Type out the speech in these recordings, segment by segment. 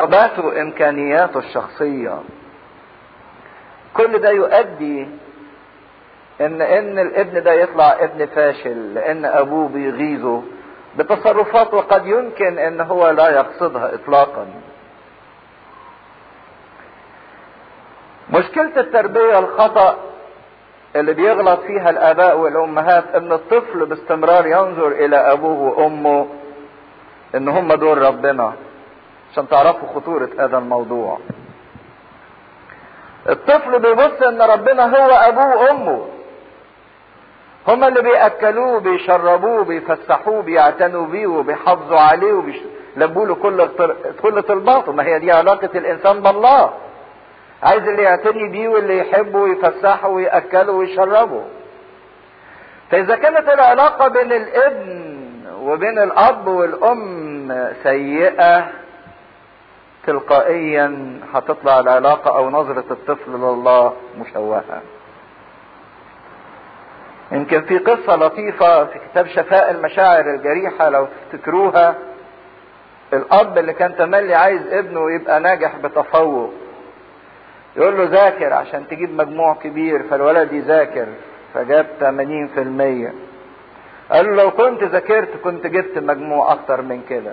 رغباته وامكانياته الشخصية. كل ده يؤدي ان إن الابن ده يطلع ابن فاشل لأن أبوه بيغيظه بتصرفات وقد يمكن إن هو لا يقصدها اطلاقا. مشكلة التربية الخطأ اللي بيغلط فيها الآباء والأمهات إن الطفل باستمرار ينظر إلى أبوه وأمه إن هم دول ربنا. عشان تعرفوا خطورة هذا الموضوع. الطفل بيبص إن ربنا هو أبوه وأمه. هما اللي بيأكلوه بيشربوه بيفسحوه بيعتنوا بيه وبيحافظوا عليه وبيلبوا له كل كل طلباته ما هي دي علاقة الإنسان بالله. عايز اللي يعتني بيه واللي يحبه ويفسحه ويأكله ويشربه. فإذا كانت العلاقة بين الابن وبين الأب والأم سيئة تلقائيا هتطلع العلاقة أو نظرة الطفل لله مشوهة. يمكن في قصة لطيفة في كتاب شفاء المشاعر الجريحة لو تفتكروها الأب اللي كان تملي عايز ابنه يبقى ناجح بتفوق. يقول له ذاكر عشان تجيب مجموع كبير فالولد يذاكر فجاب 80% قال له لو كنت ذاكرت كنت جبت مجموع أكتر من كده.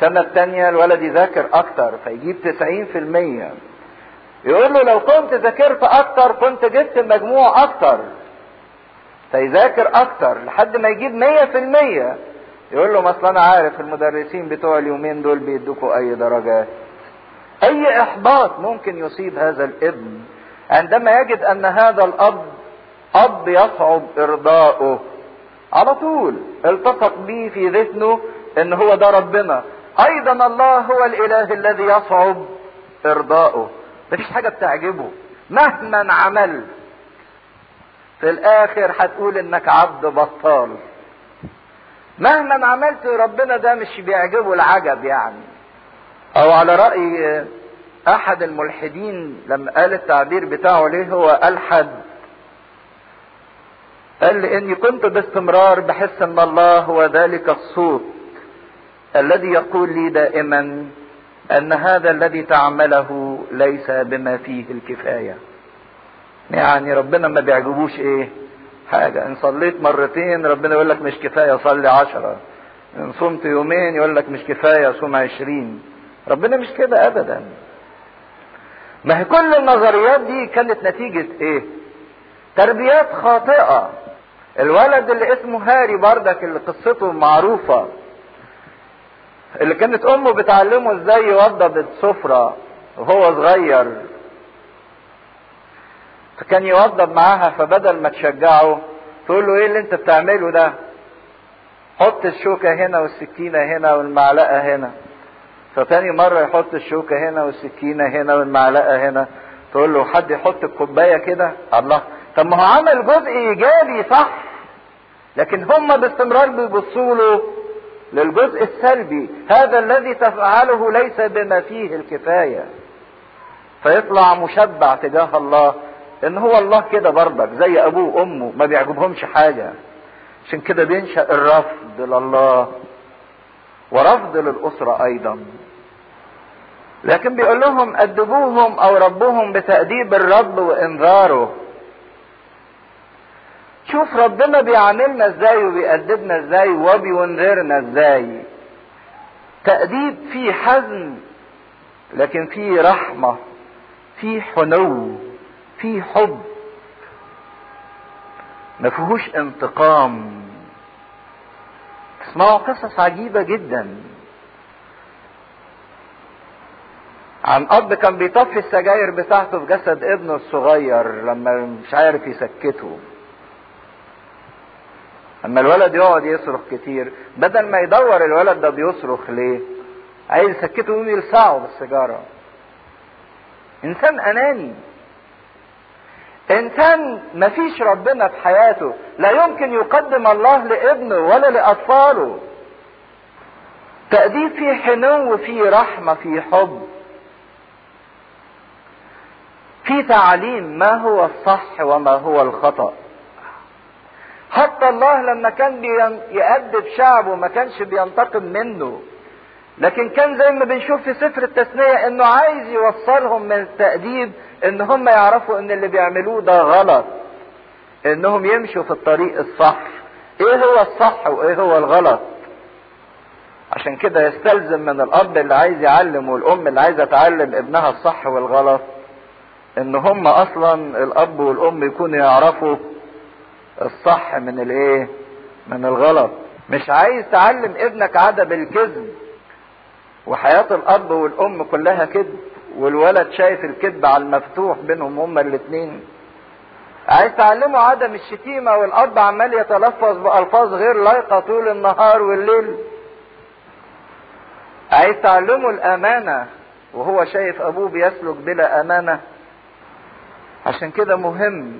السنة التانية الولد يذاكر أكتر فيجيب 90% يقول له لو كنت ذاكرت أكتر كنت جبت مجموع أكتر. فيذاكر أكتر لحد ما يجيب مية في المية. يقول له مثلا أنا عارف المدرسين بتوع اليومين دول بيدوكوا أي درجات أي إحباط ممكن يصيب هذا الابن؟ عندما يجد أن هذا الأب أب يصعب إرضاؤه. على طول التصق به في ذهنه إن هو ده ربنا. أيضا الله هو الإله الذي يصعب إرضاؤه. مفيش حاجة بتعجبه. مهما عملت في الآخر هتقول إنك عبد بطال. مهما عملت ربنا ده مش بيعجبه العجب يعني. أو على رأي أحد الملحدين لما قال التعبير بتاعه ليه هو ألحد. قال لي اني كنت باستمرار بحس إن الله هو ذلك الصوت. الذي يقول لي دائما أن هذا الذي تعمله ليس بما فيه الكفاية. يعني ربنا ما بيعجبوش إيه؟ حاجة. إن صليت مرتين ربنا يقول لك مش كفاية صلي عشرة. إن صمت يومين يقول لك مش كفاية صوم عشرين. ربنا مش كده ابدا. ما هي كل النظريات دي كانت نتيجة إيه؟ تربيات خاطئة. الولد اللي اسمه هاري بردك اللي قصته معروفة اللي كانت أمه بتعلمه إزاي يوضب السفرة وهو صغير. فكان يوضب معاها فبدل ما تشجعه تقول له إيه اللي أنت بتعمله ده؟ حط الشوكة هنا والسكينة هنا والمعلقة هنا. فتاني مرة يحط الشوكة هنا والسكينة هنا والمعلقة هنا. تقول له حد يحط الكوباية كده؟ الله. طب ما هو عمل جزء إيجابي صح؟ لكن هم باستمرار بيبصوا له للجزء السلبي. هذا الذي تفعله ليس بما فيه الكفاية. فيطلع مشبع تجاه الله إن هو الله كده برضك زي أبوه وأمه ما بيعجبهمش حاجة. عشان كده بينشأ الرفض لله ورفض للأسرة أيضا. لكن بيقول لهم أدبوهم أو ربوهم بتأديب الرب وإنذاره. شوف ربنا بيعاملنا إزاي وبيأدبنا إزاي وبينذرنا إزاي. تأديب فيه حزن لكن فيه رحمة فيه حنو فيه حب. ما فيهوش انتقام. تسمعوا قصص عجيبة جدا. عن أب كان بيطفي السجاير بتاعته في جسد ابنه الصغير لما مش عارف يسكته. أما الولد يقعد يصرخ كتير بدل ما يدور الولد ده بيصرخ ليه؟ عايز يسكته يقوم يلسعه بالسيجارة. إنسان أناني. إنسان مفيش ربنا في حياته لا يمكن يقدم الله لابنه ولا لأطفاله. تأديب فيه حنو فيه رحمة فيه حب. في تعليم ما هو الصح وما هو الخطأ. حتى الله لما كان يأدب شعبه ما كانش بينتقم منه. لكن كان زي ما بنشوف في سفر التثنية إنه عايز يوصلهم من التأديب إن هم يعرفوا إن اللي بيعملوه ده غلط. إنهم يمشوا في الطريق الصح. إيه هو الصح وإيه هو الغلط؟ عشان كده يستلزم من الأب اللي عايز يعلم والأم اللي عايزة تعلم ابنها الصح والغلط إن هم أصلا الأب والأم يكونوا يعرفوا الصح من الايه؟ من الغلط. مش عايز تعلم ابنك عدم الكذب. وحياة الأب والأم كلها كذب والولد شايف الكذب على المفتوح بينهم هما الاتنين. عايز تعلمه عدم الشتيمة والأب عمال يتلفظ بألفاظ غير لايقة طول النهار والليل. عايز تعلمه الأمانة وهو شايف أبوه بيسلك بلا أمانة. عشان كده مهم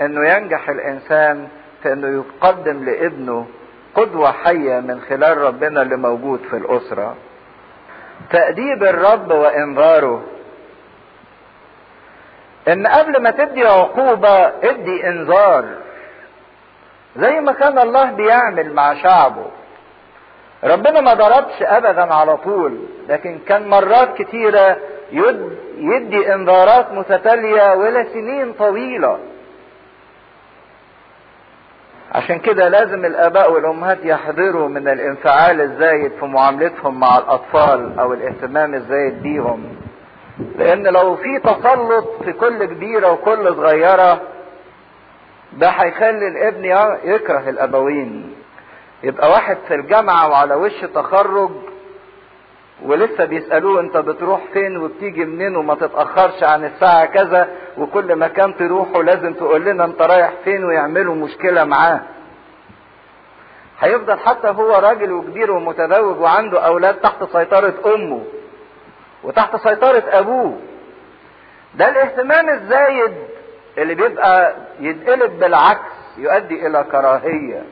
إنه ينجح الإنسان في إنه يقدم لابنه قدوة حية من خلال ربنا اللي موجود في الأسرة. تأديب الرب وإنذاره. إن قبل ما تدي عقوبة ادي إنذار. زي ما كان الله بيعمل مع شعبه. ربنا ما ضربش ابدا على طول لكن كان مرات كتيرة يد يدي إنذارات متتالية ولسنين طويلة. عشان كده لازم الآباء والأمهات يحذروا من الانفعال الزايد في معاملتهم مع الأطفال أو الاهتمام الزايد بيهم. لأن لو في تسلط في كل كبيرة وكل صغيرة ده هيخلي الابن يكره الأبوين. يبقى واحد في الجامعة وعلى وش تخرج ولسه بيسألوه انت بتروح فين وبتيجي منين وما تتأخرش عن الساعة كذا وكل مكان تروحه لازم تقول لنا انت رايح فين ويعملوا مشكلة معاه. هيفضل حتى هو راجل وكبير ومتزوج وعنده أولاد تحت سيطرة أمه وتحت سيطرة أبوه. ده الاهتمام الزايد اللي بيبقى يتقلب بالعكس يؤدي إلى كراهية.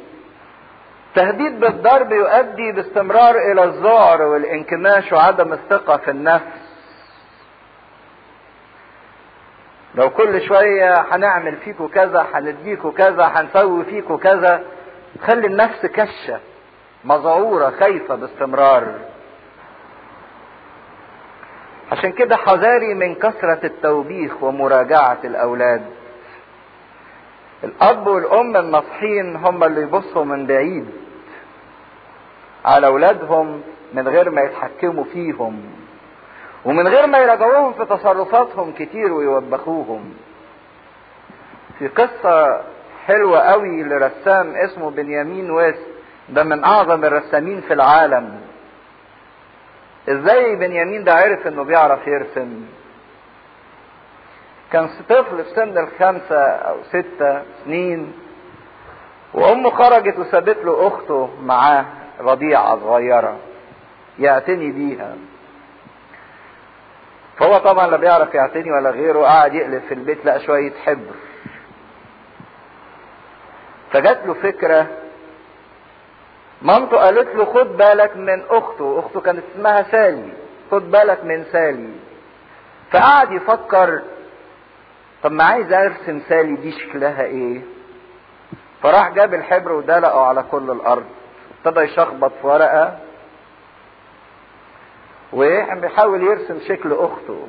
التهديد بالضرب يؤدي باستمرار إلى الذعر والانكماش وعدم الثقة في النفس. لو كل شوية هنعمل فيكوا كذا هنديكوا كذا هنسوي فيكوا كذا خلي النفس كشة مذعوره خايفة باستمرار. عشان كده حذاري من كثرة التوبيخ ومراجعة الأولاد. الأب والأم الناصحين هم اللي يبصوا من بعيد. على أولادهم من غير ما يتحكموا فيهم. ومن غير ما يراجعوهم في تصرفاتهم كتير ويوبخوهم. في قصة حلوة قوي لرسام اسمه بنيامين ويست ده من أعظم الرسامين في العالم. إزاي بنيامين ده عرف إنه بيعرف يرسم؟ كان طفل في سن الخمسة أو ستة سنين وأمه خرجت وسابت له أخته معاه. رضيعة صغيرة يعتني بيها. فهو طبعا لا بيعرف يعتني ولا غيره. قاعد يقلب في البيت لقى شوية حبر. فجات له فكرة. مامته قالت له خد بالك من أخته. أخته كانت اسمها سالي. خد بالك من سالي. فقعد يفكر طب ما عايز أرسم سالي دي شكلها إيه؟ فراح جاب الحبر ودلقه على كل الأرض. ابتدى يشخبط في ورقه وبيحاول يرسم شكل أخته.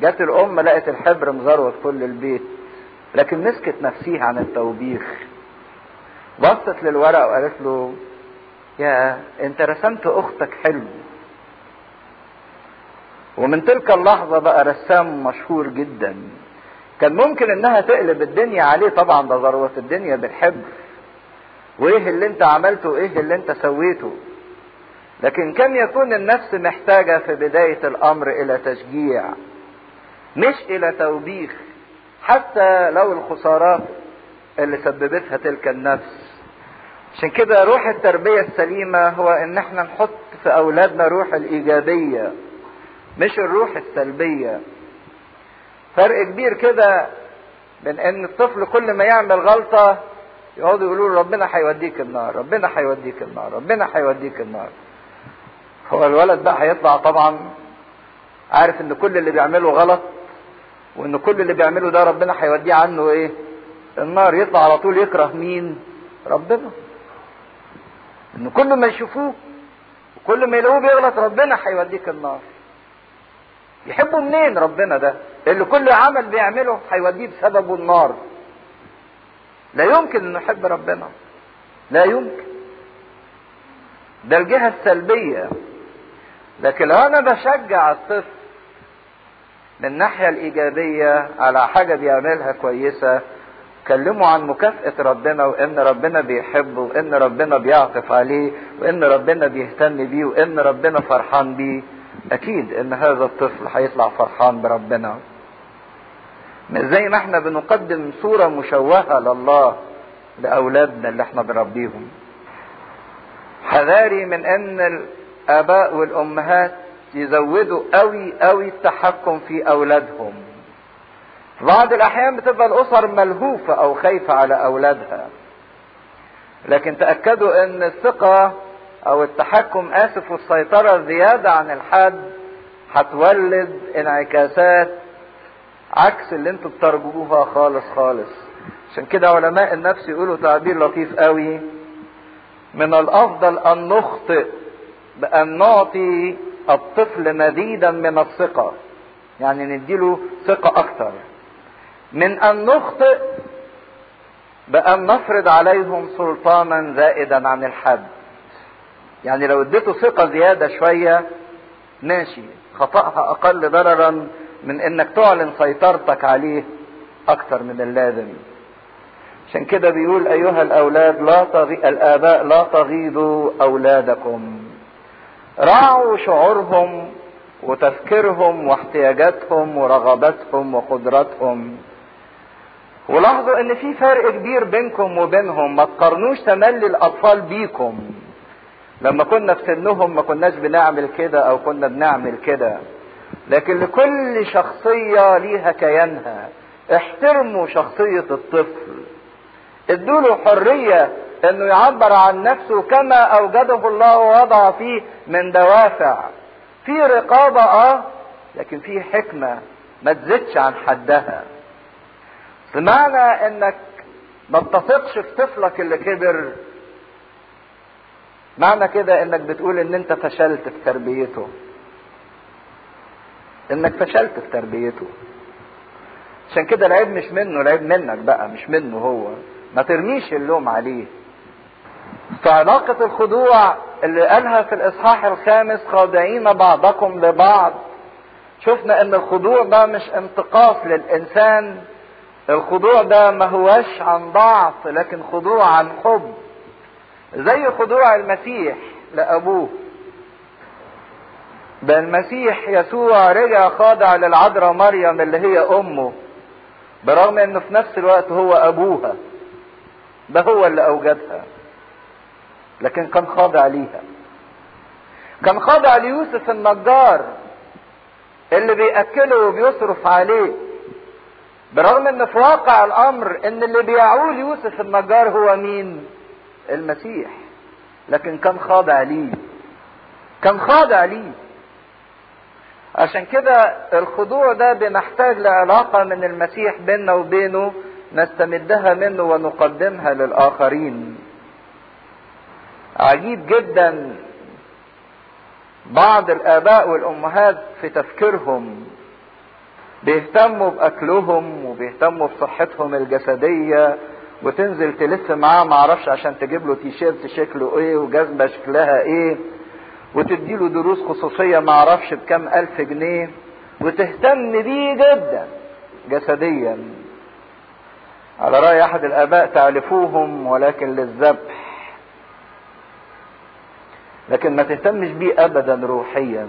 جت الأم لقت الحبر مزروت كل البيت لكن مسكت نفسيها عن التوبيخ. بصت للورق وقالت له يا أنت رسمت أختك حلو. ومن تلك اللحظة بقى رسام مشهور جدا. كان ممكن إنها تقلب الدنيا عليه طبعا ده ذروة الدنيا بالحبر. وايه اللي انت عملته وايه اللي انت سويته. لكن كم يكون النفس محتاجة في بداية الأمر إلى تشجيع مش إلى توبيخ حتى لو الخسارات اللي سببتها تلك النفس. عشان كده روح التربية السليمة هو إن إحنا نحط في أولادنا روح الإيجابية مش الروح السلبية. فرق كبير كده بين إن الطفل كل ما يعمل غلطة يقعدوا يقولوا له ربنا هيوديك النار ربنا هيوديك النار ربنا هيوديك النار. هو الولد بقى هيطلع طبعا عارف إن كل اللي بيعمله غلط وإن كل اللي بيعمله ده ربنا هيوديه عنه إيه؟ النار يطلع على طول يكره مين؟ ربنا. إن كل ما يشوفوه كل ما يلاقوه بيغلط ربنا هيوديك النار. يحبوا منين ربنا ده؟ اللي كل عمل بيعمله هيوديه بسببه النار. لا يمكن انه يحب ربنا. لا يمكن. ده الجهة السلبية. لكن لو أنا بشجع الطفل من الناحية الإيجابية على حاجة بيعملها كويسة. كلموا عن مكافأة ربنا وإن ربنا بيحبه وإن ربنا بيعطف عليه وإن ربنا بيهتم بيه وإن ربنا فرحان بيه. أكيد إن هذا الطفل هيطلع فرحان بربنا. زي ما إحنا بنقدم صورة مشوهة لله لأولادنا اللي إحنا بنربيهم. حذاري من إن الآباء والأمهات يزودوا قوي قوي التحكم في أولادهم. بعض الأحيان بتبقى الاسر ملهوفة أو خايفة على أولادها. لكن تأكدوا إن الثقة أو التحكم آسف والسيطرة زيادة عن الحد هتولد انعكاسات عكس اللي أنتوا بترجوها خالص خالص. عشان كده علماء النفس يقولوا تعبير لطيف قوي. من الأفضل أن نخطئ بأن نعطي الطفل مزيدا من الثقة. يعني نديله ثقة أكتر. من أن نخطئ بأن نفرض عليهم سلطانا زائدا عن الحد. يعني لو اديته ثقة زيادة شوية ماشي. خطأها أقل ضررا من إنك تعلن سيطرتك عليه أكتر من اللازم. عشان كده بيقول أيها الأولاد لا تغي... الآباء لا تغيظوا أولادكم. راعوا شعورهم وتفكيرهم واحتياجاتهم ورغباتهم وقدراتهم. ولاحظوا إن في فرق كبير بينكم وبينهم. ما تقارنوش تملي الأطفال بيكم. لما كنا في سنهم ما كناش بنعمل كده أو كنا بنعمل كده. لكن لكل شخصية ليها كيانها. احترموا شخصية الطفل. ادوا له حرية انه يعبر عن نفسه كما أوجده الله ووضع فيه من دوافع. في رقابة آه لكن في حكمة ما تزيدش عن حدها. بمعنى إنك ما بتثقش في طفلك اللي كبر. معنى كده إنك بتقول إن أنت فشلت في تربيته. انك فشلت في تربيته. عشان كده العيب مش منه العيب منك بقى مش منه هو. ما ترميش اللوم عليه. فعلاقة الخضوع اللي قالها في الإصحاح الخامس خاضعين بعضكم لبعض. شفنا إن الخضوع ده مش انتقاص للإنسان. الخضوع ده ما هوش عن ضعف لكن خضوع عن حب. زي خضوع المسيح لأبوه. ده المسيح يسوع رجع خاضع للعذراء مريم اللي هي أمه برغم إنه في نفس الوقت هو أبوها. ده هو اللي أوجدها. لكن كان خاضع ليها. كان خاضع ليوسف النجار اللي بيأكله وبيصرف عليه. برغم ان في واقع الأمر إن اللي بيعول يوسف النجار هو مين؟ المسيح. لكن كان خاضع ليه. كان خاضع ليه. عشان كده الخضوع ده بنحتاج لعلاقة من المسيح بيننا وبينه نستمدها منه ونقدمها للآخرين. عجيب جدا بعض الآباء والأمهات في تفكيرهم بيهتموا بأكلهم وبيهتموا بصحتهم الجسدية وتنزل تلف معاه معرفش عشان تجيب له تيشيرت شكله إيه وجزمة شكلها إيه. وتديله دروس خصوصية معرفش بكم ألف جنيه وتهتم بيه جدا جسديا. على رأي أحد الآباء تعرفوهم ولكن للذبح. لكن ما تهتمش بيه أبدا روحيا.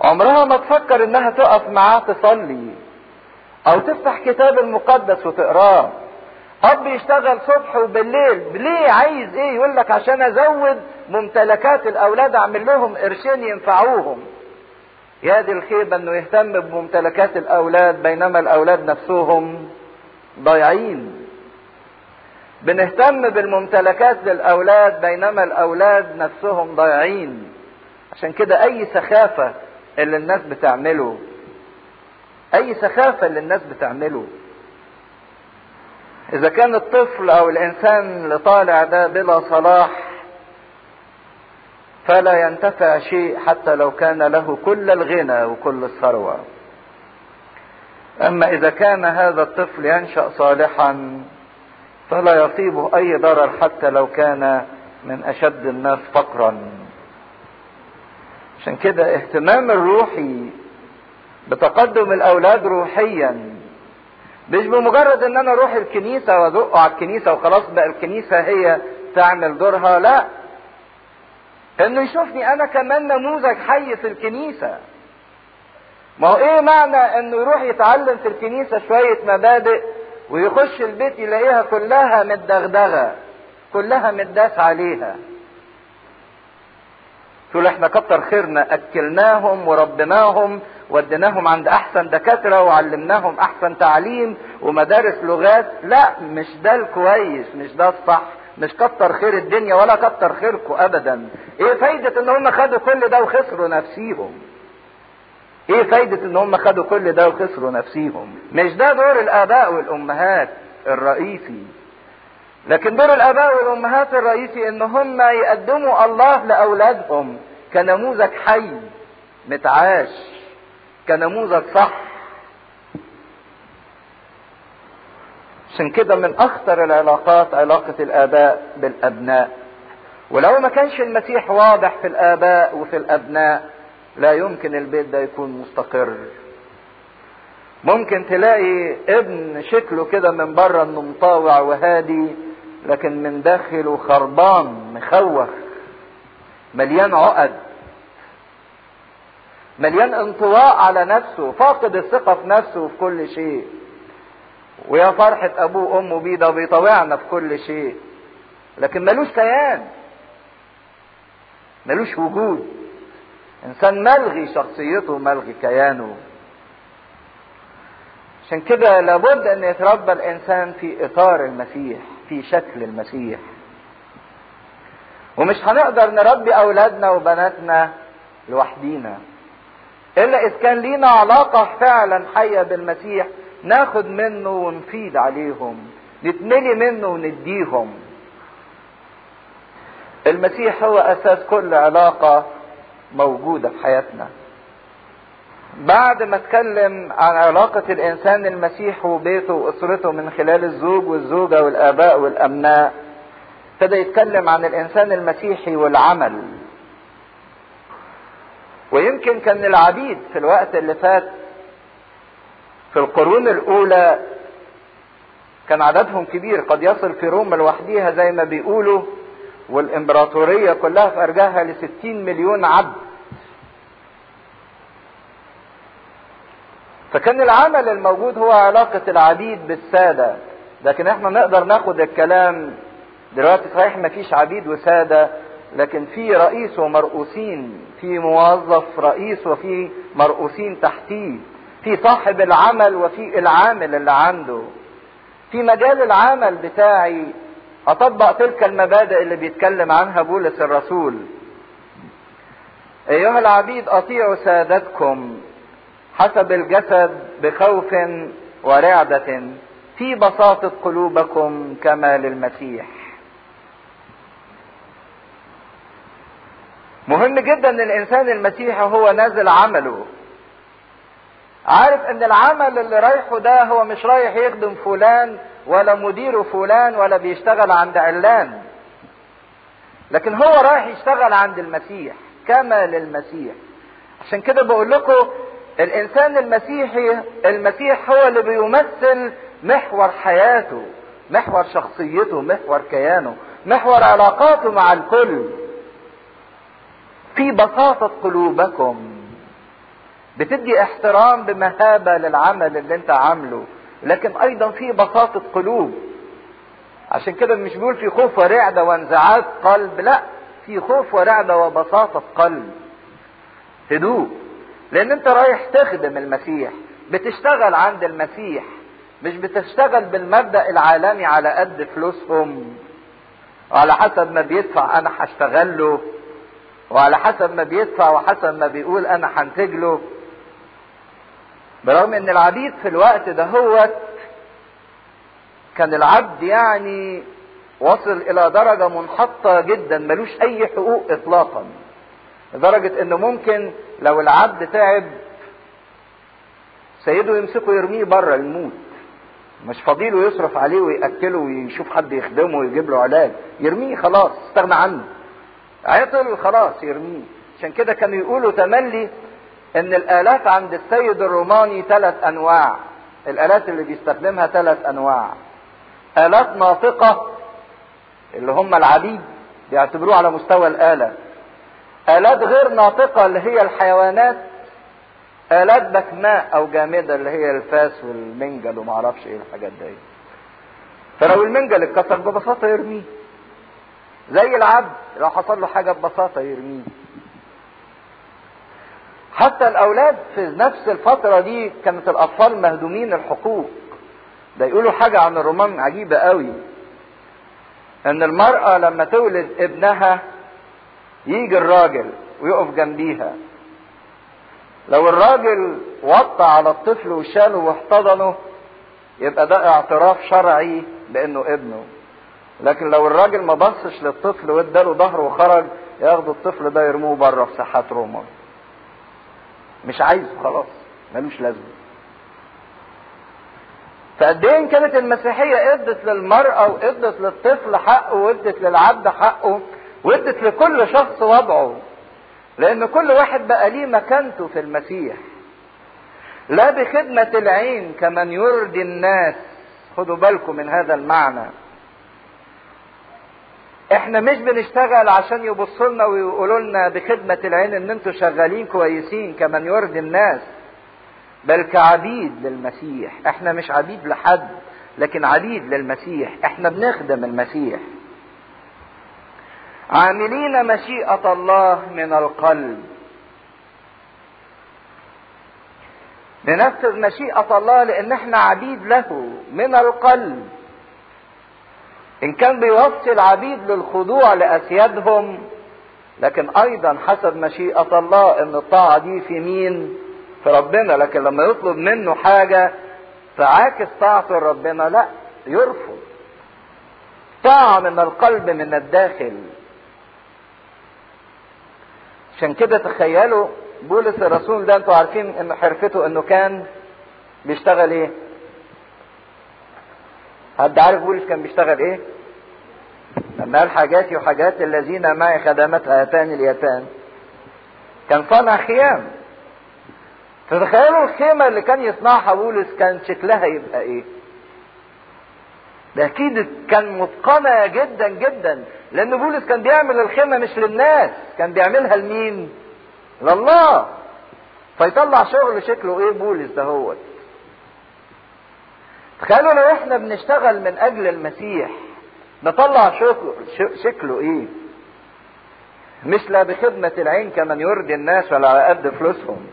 عمرها ما تفكر إنها تقف معاه تصلي أو تفتح كتاب المقدس وتقراه. أب يشتغل صبح وبالليل ليه عايز إيه؟ يقول لك عشان أزود ممتلكات الأولاد أعمل لهم قرشين ينفعوهم. يا دي الخيبة إنه يهتم بممتلكات الأولاد بينما الأولاد نفسهم ضايعين. بنهتم بالممتلكات للأولاد بينما الأولاد نفسهم ضايعين. عشان كده أي سخافة اللي الناس بتعمله أي سخافة اللي الناس بتعمله إذا كان الطفل أو الإنسان اللي طالع ده بلا صلاح فلا ينتفع شيء حتى لو كان له كل الغنى وكل الثروة. أما إذا كان هذا الطفل ينشأ صالحا فلا يصيبه أي ضرر حتى لو كان من أشد الناس فقرا. عشان كده اهتمام الروحي بتقدم الأولاد روحيا مش بمجرد إن أنا أروح الكنيسة وازقه على الكنيسة وخلاص بقى الكنيسة هي تعمل دورها لا. إنه يشوفني أنا كمان نموذج حي في الكنيسة. ما هو إيه معنى إنه يروح يتعلم في الكنيسة شوية مبادئ ويخش البيت يلاقيها كلها متدغدغة كلها متداس عليها. تقول إحنا كتر خيرنا؟ أكلناهم وربناهم وديناهم عند أحسن دكاترة وعلمناهم أحسن تعليم ومدارس لغات. لا مش ده الكويس مش ده الصح. مش كتر خير الدنيا ولا كتر خيركم ابدا. إيه فايدة إن هم خدوا كل ده وخسروا نفسيهم؟ إيه فايدة إن هم خدوا كل ده وخسروا نفسيهم؟ مش ده دور الآباء والأمهات الرئيسي. لكن دور الآباء والأمهات الرئيسي إن هم يقدموا الله لأولادهم كنموذج حي متعاش. كنموذج صح. عشان كده من أخطر العلاقات علاقة الآباء بالأبناء. ولو ما كانش المسيح واضح في الآباء وفي الأبناء لا يمكن البيت ده يكون مستقر. ممكن تلاقي ابن شكله كده من بره انه مطاوع وهادي لكن من داخله خربان مخوف مليان عقد. مليان انطواء على نفسه فاقد الثقة في نفسه وفي كل شيء. ويا فرحة أبوه وأمه بيه ده بيطاوعنا في كل شيء. لكن ملوش كيان. ملوش وجود. إنسان ملغي شخصيته ملغي كيانه. عشان كده لابد أن يتربى الإنسان في إطار المسيح في شكل المسيح. ومش هنقدر نربي أولادنا وبناتنا لوحدينا. إلا إذ كان لينا علاقة فعلا حية بالمسيح ناخد منه ونفيد عليهم نتملي منه ونديهم. المسيح هو أساس كل علاقة موجودة في حياتنا. بعد ما اتكلم عن علاقة الإنسان المسيح وبيته وأسرته من خلال الزوج والزوجة والآباء والأبناء ابتدى يتكلم عن الإنسان المسيحي والعمل. ويمكن كان العبيد في الوقت اللي فات في القرون الأولى كان عددهم كبير قد يصل في روما لوحديها زي ما بيقولوا والإمبراطورية كلها في أرجاها لستين مليون عبد. فكان العمل الموجود هو علاقة العبيد بالسادة لكن إحنا نقدر ناخد الكلام دلوقتي صحيح ما فيش عبيد وسادة لكن في رئيس ومرؤوسين في موظف رئيس وفي مرؤوسين تحتيه في صاحب العمل وفي العامل اللي عنده. في مجال العمل بتاعي أطبق تلك المبادئ اللي بيتكلم عنها بولس الرسول. أيها العبيد أطيعوا سادتكم حسب الجسد بخوف ورعدة في بساطة قلوبكم كما للمسيح. مهم جدا ان الانسان المسيحي هو نازل عمله. عارف ان العمل اللي رايحه ده هو مش رايح يخدم فلان ولا مديره فلان ولا بيشتغل عند علان. لكن هو رايح يشتغل عند المسيح كما للمسيح. عشان كده بقول لكم الانسان المسيحي المسيح هو اللي بيمثل محور حياته محور شخصيته محور كيانه محور علاقاته مع الكل. في بساطة قلوبكم. بتدي احترام بمهابة للعمل اللي انت عامله لكن أيضا في بساطة قلوب. عشان كده مش بيقول في خوف ورعدة وانزعاج قلب لا في خوف ورعدة وبساطة قلب. هدوء لأن انت رايح تخدم المسيح بتشتغل عند المسيح مش بتشتغل بالمبدأ العالمي على قد فلوسهم. وعلى حسب ما بيدفع أنا هشتغل له وعلى حسب ما بيدفع وحسب ما بيقول أنا هنتج له برغم إن العبيد في الوقت ده هو كان العبد يعني وصل إلى درجة منحطة جدا ملوش أي حقوق اطلاقا. لدرجة إنه ممكن لو العبد تعب سيده يمسكه يرميه بره الموت مش فاضيله يصرف عليه ويأكله ويشوف حد يخدمه ويجيب له علاج. يرميه خلاص استغنى عنه. عطل خلاص يرميه. عشان كده كانوا يقولوا تملي إن الآلات عند السيد الروماني ثلاث أنواع. الآلات اللي بيستخدمها ثلاث أنواع. آلات ناطقة اللي هم العبيد بيعتبروه على مستوى الآلة. آلات غير ناطقة اللي هي الحيوانات. آلات بكماء أو جامدة اللي هي الفاس والمنجل وما أعرفش إيه الحاجات دي. فلو المنجل اتكسر ببساطة يرميه. زي العبد لو حصل له حاجة ببساطة يرميه. حتى الأولاد في نفس الفترة دي كانت الأطفال مهدومين الحقوق. ده يقولوا حاجة عن الرومان عجيبة قوي. إن المرأة لما تولد ابنها يجي الراجل ويقف جنبيها. لو الراجل وطى على الطفل وشاله واحتضنه يبقى ده اعتراف شرعي بأنه ابنه. لكن لو الراجل ما بصش للطفل واداله ظهره وخرج ياخدوا الطفل ده يرموه بره في ساحات روما. مش عايزه خلاص ملوش لازمة. فقد إيه كانت المسيحية إدت للمرأة وإدت للطفل حقه وإدت للعبد حقه وإدت لكل شخص وضعه؟ لأن كل واحد بقى ليه مكانته في المسيح. لا بخدمة العين كمن يرضي الناس. خدوا بالكم من هذا المعنى. إحنا مش بنشتغل عشان يبصوا لنا ويقولوا لنا بخدمة العين إن أنتوا شغالين كويسين كمن يرضي الناس بل كعبيد للمسيح. إحنا مش عبيد لحد لكن عبيد للمسيح. إحنا بنخدم المسيح. عاملين مشيئة الله من القلب. ننفذ مشيئة الله لأن إحنا عبيد له من القلب. إن كان بيوصي العبيد للخضوع لأسيادهم لكن أيضا حسب مشيئة الله إن الطاعة دي في مين؟ في ربنا لكن لما يطلب منه حاجة تعاكس طاعته لربنا لا يرفض. طاعة من القلب من الداخل. عشان كده تخيلوا بولس الرسول ده أنتوا عارفين إن حرفته إنه كان بيشتغل إيه؟ حد عارف بولس كان بيشتغل إيه؟ لما قال حاجاتي وحاجات الذين معي خدمت هاتان اليتان. كان صنع خيام. تتخيلوا الخيمة اللي كان يصنعها بولس كان شكلها يبقى إيه؟ ده أكيد كان متقنة جدا جدا لأن بولس كان بيعمل الخيمة مش للناس كان بيعملها لمين؟ لله. فيطلع شغل شكله إيه؟ بولس ده هو. تخيلوا لو إحنا بنشتغل من أجل المسيح نطلع شكله, شكله إيه؟ مش لا بخدمة العين كمن يرضي الناس ولا على قد فلوسهم.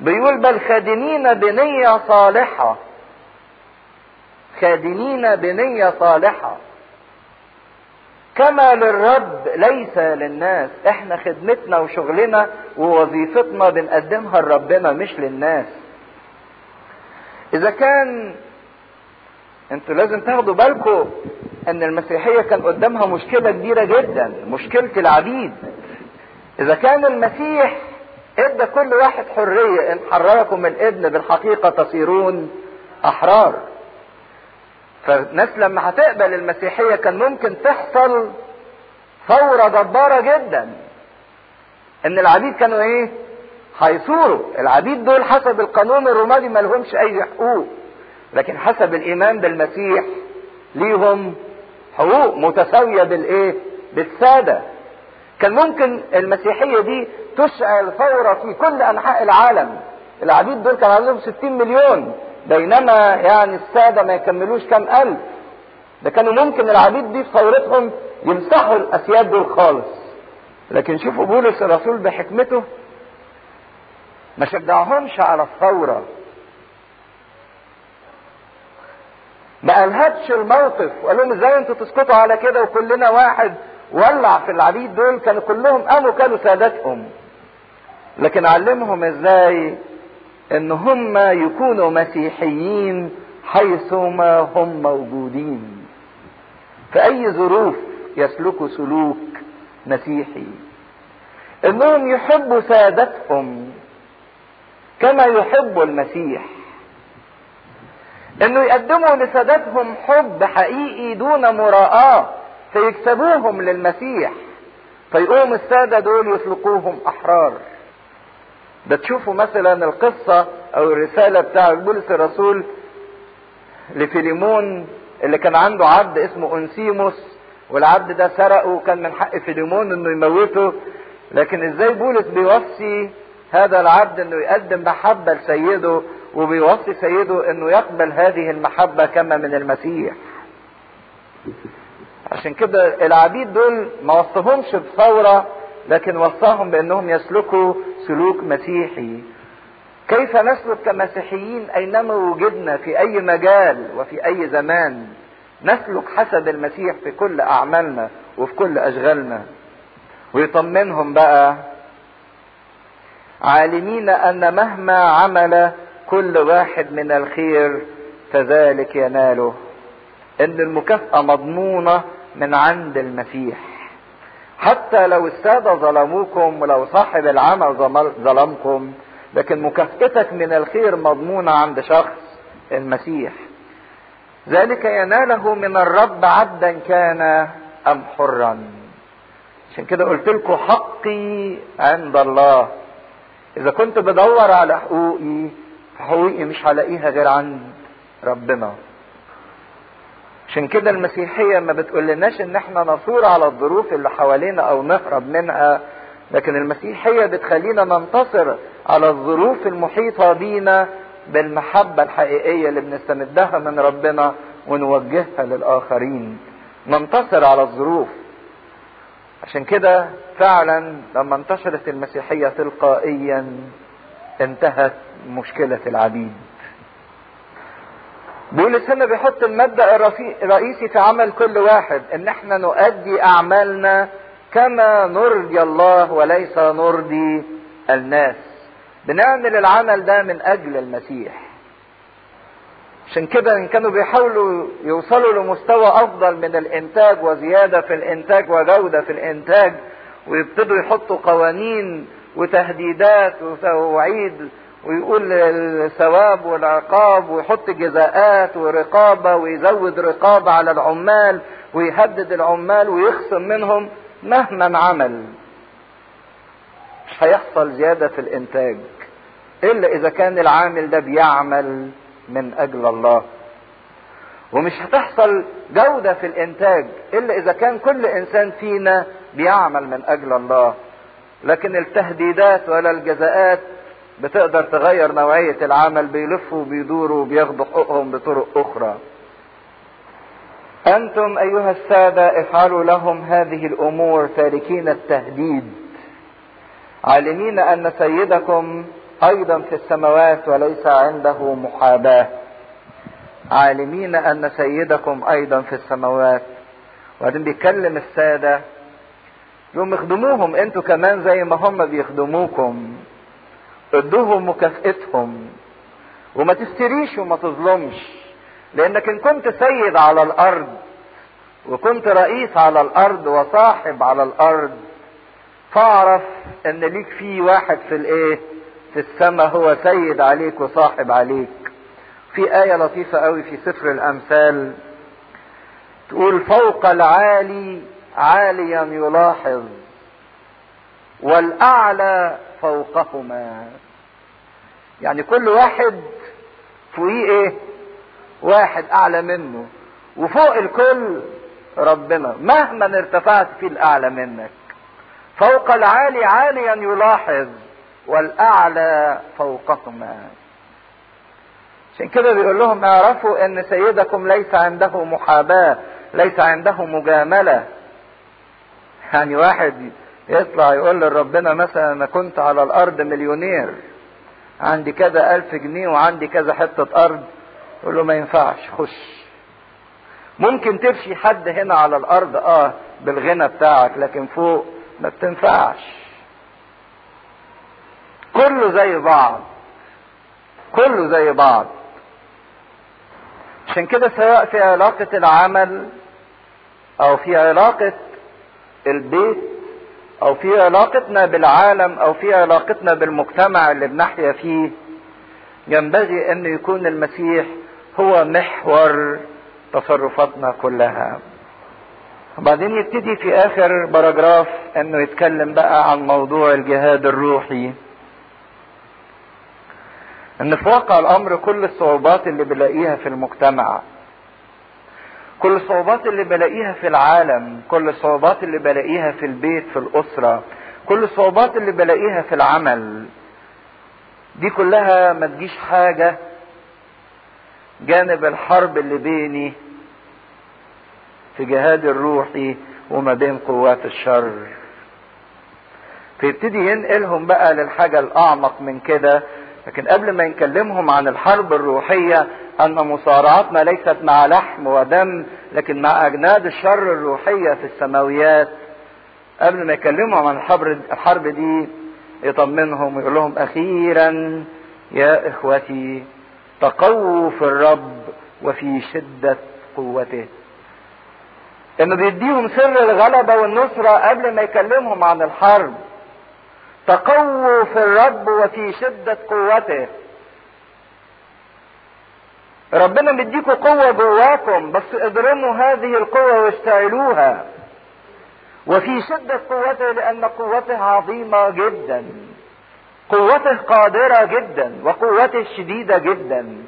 بيقول بل خادمين بنية صالحة. خادمين بنية صالحة. كما للرب ليس للناس. إحنا خدمتنا وشغلنا ووظيفتنا بنقدمها لربنا مش للناس. إذا كان أنتوا لازم تاخدوا بالكم إن المسيحية كان قدامها مشكلة كبيرة جدا مشكلة العبيد. إذا كان المسيح إدى كل واحد حرية إن حرركم الإبن بالحقيقة تصيرون أحرار. فالناس لما هتقبل المسيحية كان ممكن تحصل ثورة جبارة جدا. إن العبيد كانوا إيه؟ هيثوروا العبيد دول حسب القانون الروماني ما لهمش أي حقوق لكن حسب الإيمان بالمسيح ليهم حقوق متساوية بالإيه؟ بالسادة. كان ممكن المسيحية دي تشعل ثورة في كل أنحاء العالم. العبيد دول كان عندهم 60 مليون بينما يعني السادة ما يكملوش كام ألف. ده كانوا ممكن العبيد دي في ثورتهم يمسحوا الأسياد دول خالص. لكن شوفوا بولس الرسول بحكمته ما شجعهمش على الثورة ما ألهبش الموقف وقال لهم إزاي أنتوا تسكتوا على كده وكلنا واحد؟ ولع في العبيد دول كانوا كلهم قاموا كانوا سادتهم. لكن علمهم إزاي؟ إن هم يكونوا مسيحيين حيثما هم موجودين. في اي ظروف يسلكوا سلوك مسيحي؟ إنهم يحبوا سادتهم. كما يحب المسيح. إنه يقدموا لسادتهم حب حقيقي دون مراءة فيكسبوهم للمسيح. فيقوم السادة دول يطلقوهم أحرار. ده تشوفوا مثلا القصة أو الرسالة بتاع بولس الرسول لفيليمون اللي كان عنده عبد اسمه انسيموس والعبد ده سرقه وكان من حق فيليمون إنه يموته. لكن إزاي بولس بيوصي هذا العبد إنه يقدم محبة لسيده وبيوصي سيده إنه يقبل هذه المحبة كما من المسيح. عشان كده العبيد دول ما وصفهمش بثورة لكن وصاهم بأنهم يسلكوا سلوك مسيحي. كيف نسلك كمسيحيين أينما وجدنا في أي مجال وفي أي زمان؟ نسلك حسب المسيح في كل أعمالنا وفي كل أشغالنا. ويطمنهم بقى عالمين ان مهما عمل كل واحد من الخير فذلك يناله. إن المكافأة مضمونة من عند المسيح. حتى لو السادة ظلموكم ولو صاحب العمل ظلمكم لكن مكافأتك من الخير مضمونة عند شخص المسيح. ذلك يناله من الرب عبدا كان أم حرا. عشان كده قلت لكم حقي عند الله. إذا كنت بدور على حقوقي فحقوقي مش هلاقيها غير عند ربنا. عشان كده المسيحية ما بتقولناش إن إحنا نثور على الظروف اللي حوالينا أو نهرب منها لكن المسيحية بتخلينا ننتصر على الظروف المحيطة بينا بالمحبة الحقيقية اللي بنستمدها من ربنا ونوجهها للآخرين. ننتصر على الظروف. عشان كده فعلا لما انتشرت المسيحية تلقائيا انتهت مشكلة العبيد. بولس هنا بيحط المبدأ الرئيسي في عمل كل واحد إن إحنا نؤدي أعمالنا كما نرضي الله وليس نرضي الناس. بنعمل العمل ده من أجل المسيح. عشان كده إن كانوا بيحاولوا يوصلوا لمستوى أفضل من الإنتاج وزيادة في الإنتاج وجودة في الإنتاج ويبتدوا يحطوا قوانين وتهديدات وتوعيد ويقول الثواب والعقاب ويحط جزاءات ورقابة ويزود رقابة على العمال ويهدد العمال ويخصم منهم مهما عمل. مش هيحصل زيادة في الإنتاج إلا إذا كان العامل ده بيعمل. من أجل الله. ومش هتحصل جودة في الإنتاج إلا إذا كان كل إنسان فينا بيعمل من أجل الله. لكن التهديدات ولا الجزاءات بتقدر تغير نوعية العمل بيلفوا وبيدوروا وبياخدوا حقوقهم بطرق أخرى. أنتم أيها السادة افعلوا لهم هذه الأمور تاركين التهديد. عالمين أن سيدكم أيضا في السماوات وليس عنده محاباة. عالمين أن سيدكم أيضا في السماوات. وبعدين بيكلم السادة يوم يخدموهم. أنتوا كمان زي ما هم بيخدموكم. ادوهم مكافئتهم وما تفتريش وما تظلمش. لأنك إن كنت سيد على الأرض وكنت رئيس على الأرض وصاحب على الأرض فاعرف إن ليك في واحد في الإيه؟ في السماء هو سيد عليك وصاحب عليك. في آية لطيفة قوي في سفر الأمثال. تقول فوق العالي عاليا يلاحظ والأعلى فوقهما. يعني كل واحد فوقيه إيه؟ واحد أعلى منه. وفوق الكل ربنا. مهما ارتفعت في الأعلى منك. فوق العالي عاليا يلاحظ. والأعلى فوقهما عشان كده بيقول لهم اعرفوا إن سيدكم ليس عنده محاباة ليس عنده مجاملة. يعني واحد يطلع يقول لربنا مثلا أنا كنت على الأرض مليونير عندي كذا ألف جنيه وعندي كذا حتة أرض. يقول له ما ينفعش خش. ممكن تفشي حد هنا على الأرض آه بالغنى بتاعك لكن فوق ما بتنفعش. كله زي بعض. كله زي بعض. عشان كده سواء في علاقة العمل أو في علاقة البيت أو في علاقتنا بالعالم أو في علاقتنا بالمجتمع اللي بنحيا فيه ينبغي أن يكون المسيح هو محور تصرفاتنا كلها. وبعدين يبتدي في آخر باراجراف إنه يتكلم بقى عن موضوع الجهاد الروحي. إن في واقع الأمر كل الصعوبات اللي بلاقيها في المجتمع. كل الصعوبات اللي بلاقيها في العالم كل الصعوبات اللي بلاقيها في البيت في الأسرة كل الصعوبات اللي بلاقيها في العمل. دي كلها ما تجيش حاجة جانب الحرب اللي بيني في جهاد الروحي وما بين قوات الشر. فيبتدي ينقلهم بقى للحاجة الأعمق من كده لكن قبل ما يكلمهم عن الحرب الروحية أن مصارعتنا ليست مع لحم ودم لكن مع أجناد الشر الروحية في السماويات قبل ما يكلمهم عن الحرب, الحرب دي يطمنهم ويقول لهم أخيرا يا إخوتي تقووا في الرب وفي شدة قوته. انه بيديهم سر الغلبة والنصرة قبل ما يكلمهم عن الحرب تقووا في الرب وفي شدة قوته. ربنا مديكوا قوة جواكم بس اضرموا هذه القوة واشتعلوها وفي شدة قوته لأن قوته عظيمة جدا. قوته قادرة جدا وقوته شديدة جدا.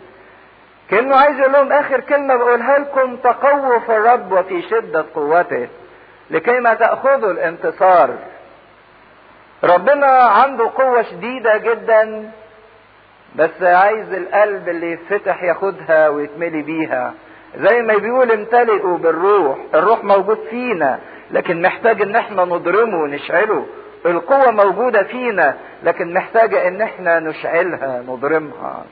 كأنه عايز يقول لهم آخر كلمة بقولها لكم تقووا في الرب وفي شدة قوته. لكي ما تأخذوا الانتصار. ربنا عنده قوة شديدة جدا بس عايز القلب اللي يتفتح ياخدها ويتملي بيها. زي ما بيقول امتلئوا بالروح الروح موجود فينا لكن محتاج إن إحنا نضرمه ونشعله. القوة موجودة فينا لكن محتاجة إن إحنا نشعلها نضرمها.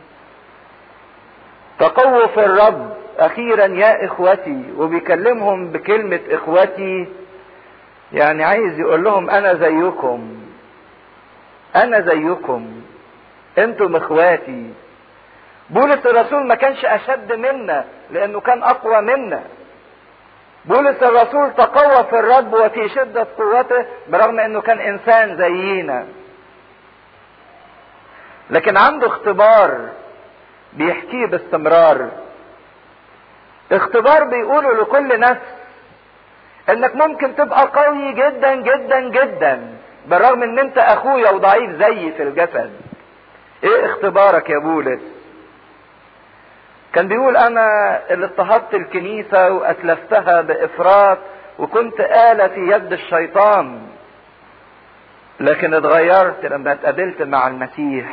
تقووا في الرب أخيرا يا إخوتي وبيكلمهم بكلمة إخوتي يعني عايز يقول لهم أنا زيكم. أنا زيكم. أنتم إخواتي. بولس الرسول ما كانش أشد منا لأنه كان أقوى منا. بولس الرسول تقوى في الرب وفي شدة قوته برغم أنه كان إنسان زينا. لكن عنده اختبار بيحكيه باستمرار. اختبار بيقوله لكل نفس إنك ممكن تبقى قوي جدا جدا جدا. بالرغم ان انت اخويا وضعيف زيي في الجسد. إيه اختبارك يا بولس؟ كان بيقول أنا اللي اضطهدت الكنيسة واتلفتها بإفراط وكنت آلة في يد الشيطان. لكن اتغيرت لما اتقابلت مع المسيح.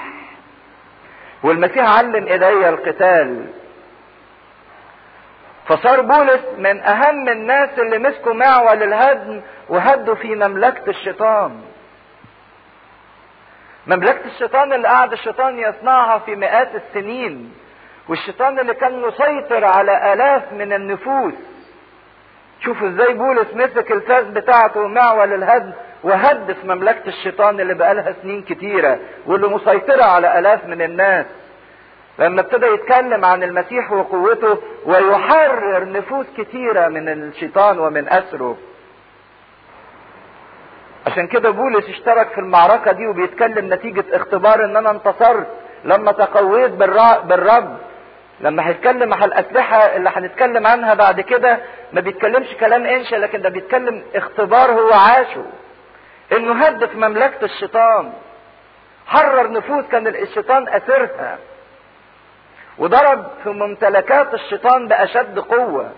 والمسيح علم إيديا القتال. فصار بولس من أهم الناس اللي مسكوا معول الهدم وهدوا في مملكة الشيطان. مملكة الشيطان اللي قعد الشيطان يصنعها في مئات السنين والشيطان اللي كان مسيطر على آلاف من النفوس. شوفوا إزاي بولس مسك الفاس بتاعته ومعول الهدم وهد في مملكة الشيطان اللي بقالها سنين كتيرة واللي مسيطرة على آلاف من الناس. لما ابتدى يتكلم عن المسيح وقوته ويحرر نفوس كتيرة من الشيطان ومن أسره. عشان كده بولس اشترك في المعركة دي وبيتكلم نتيجة اختبار إن أنا انتصرت. لما تقويت بالرب. لما هيتكلم على الأسلحة اللي هنتكلم عنها بعد كده ما بيتكلمش كلام إنشا لكن ده بيتكلم اختبار هو عاشه. إنه هدف مملكة الشيطان. حرر نفوس كان الشيطان اسرها وضرب في ممتلكات الشيطان بأشد قوة.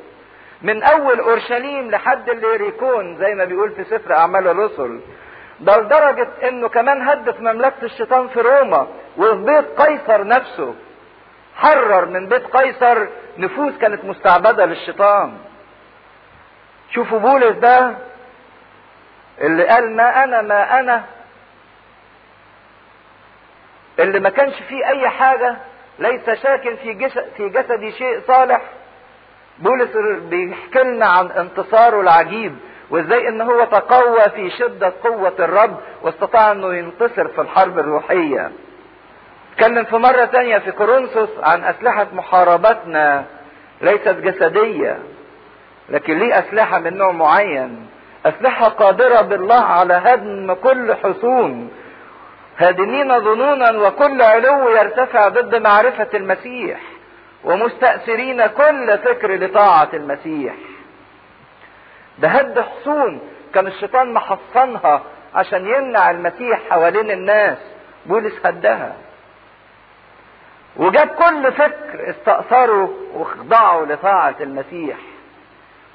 من أول أورشليم لحد الليريكون زي ما بيقول في سفر أعمال الرسل. ده لدرجة إنه كمان هدف مملكة الشيطان في روما وفي بيت قيصر نفسه. حرر من بيت قيصر نفوس كانت مستعبدة للشيطان. شوفوا بولس ده اللي قال ما أنا ما أنا. اللي ما كانش فيه أي حاجة ليس شاك في في جسدي شيء صالح. بولس بيحكي لنا عن انتصاره العجيب وازاي إن هو تقوى في شدة قوة الرب واستطاع إنه ينتصر في الحرب الروحية. اتكلم في مرة تانية في كورنثوس عن أسلحة محاربتنا ليست جسدية لكن ليه أسلحة من نوع معين. أسلحة قادرة بالله على هدم كل حصون. هادمين ظنونا وكل علو يرتفع ضد معرفة المسيح. ومستأثرين كل فكر لطاعة المسيح. ده هد حصون كان الشيطان محصنها عشان يمنع المسيح حوالين الناس. بولس هدها. وجاب كل فكر استأثروا وخضعوا لطاعة المسيح.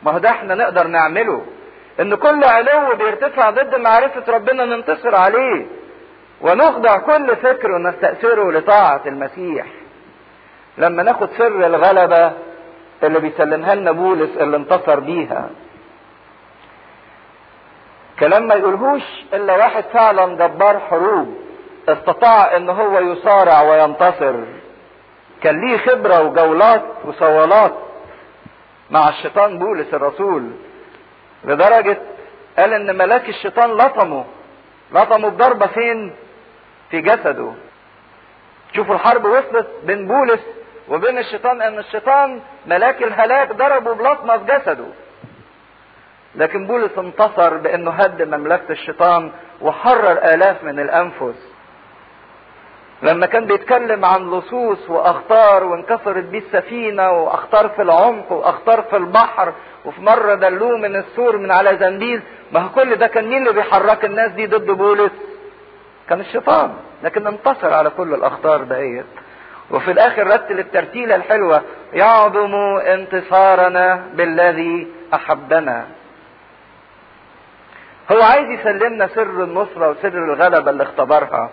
ما هو ده إحنا نقدر نعمله. إن كل علو بيرتفع ضد معرفة ربنا ننتصر عليه. ونخضع كل فكر ونستأثره لطاعة المسيح. لما ناخد سر الغلبة اللي بيسلمها لنا بولس اللي انتصر بيها. كلام ما يقولهوش إلا واحد فعلا جبار حروب استطاع إن هو يصارع وينتصر. كان ليه خبرة وجولات وصولات مع الشيطان بولس الرسول لدرجة قال إن ملاك الشيطان لطمه لطمه بضربة فين؟ في جسده. شوفوا الحرب وصلت بين بولس وبين الشيطان أن الشيطان ملاك الهلاك ضربه بلطمة في جسده. لكن بولس انتصر بأنه هد مملكة الشيطان وحرر آلاف من الأنفس. لما كان بيتكلم عن لصوص وأخطار وانكسرت بيه السفينة وأخطار في العمق وأخطار في البحر وفي مرة دلوه من السور من على زنبيل ما هو كل ده كان مين اللي بيحرك الناس دي ضد بولس؟ كان الشيطان. لكن انتصر على كل الأخطار دهيت وفي الآخر رتل الترتيلة الحلوة يعظم انتصارنا بالذي أحبنا. هو عايز يسلمنا سر النصرة وسر الغلبة اللي اختبرها.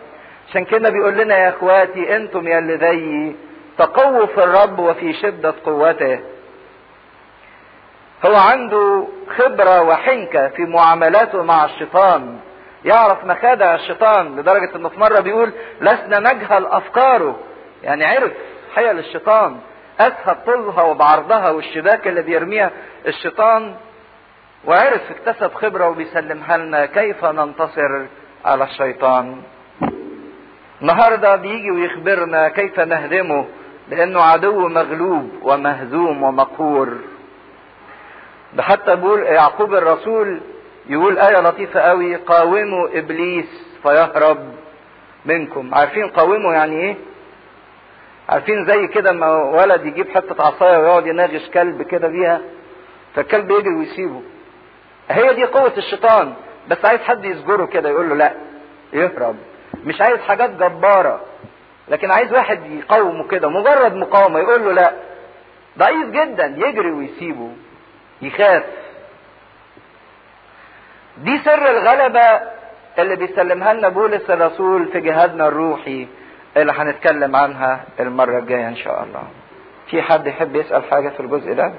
عشان كده بيقول لنا يا إخواتي أنتم يا اللي زيي تقووا في الرب وفي شدة قوته. هو عنده خبرة وحنكة في معاملاته مع الشيطان. يعرف مخادع الشيطان لدرجة انه في مرة بيقول لسنا نجهل أفكاره. يعني عرف حيل الشيطان اسهب طولها وبعرضها والشباك اللي بيرميها الشيطان وعرف اكتسب خبرة وبيسلمها لنا كيف ننتصر على الشيطان؟ النهارده بيجي ويخبرنا كيف نهزمه لأنه عدو مغلوب ومهزوم ومقهور. ده حتى بيقول يعقوب الرسول يقول آية لطيفة قوي قاوموا إبليس فيهرب منكم. عارفين قاوموا يعني إيه؟ عارفين زي كده ما ولد يجيب حتة عصاية ويقعد يناغش كلب كده بيها فالكلب يجري ويسيبه. هي دي قوة الشيطان بس عايز حد يسجره كده يقول له لا يهرب. مش عايز حاجات جبارة لكن عايز واحد يقاومه كده مجرد مقاومة يقول له لا. ضعيف جدا يجري ويسيبه يخاف. دي سر الغلبة اللي بيسلمها لنا بولس الرسول في جهادنا الروحي. اللي هنتكلم عنها المرة الجاية إن شاء الله. في حد يحب يسأل حاجة في الجزء ده؟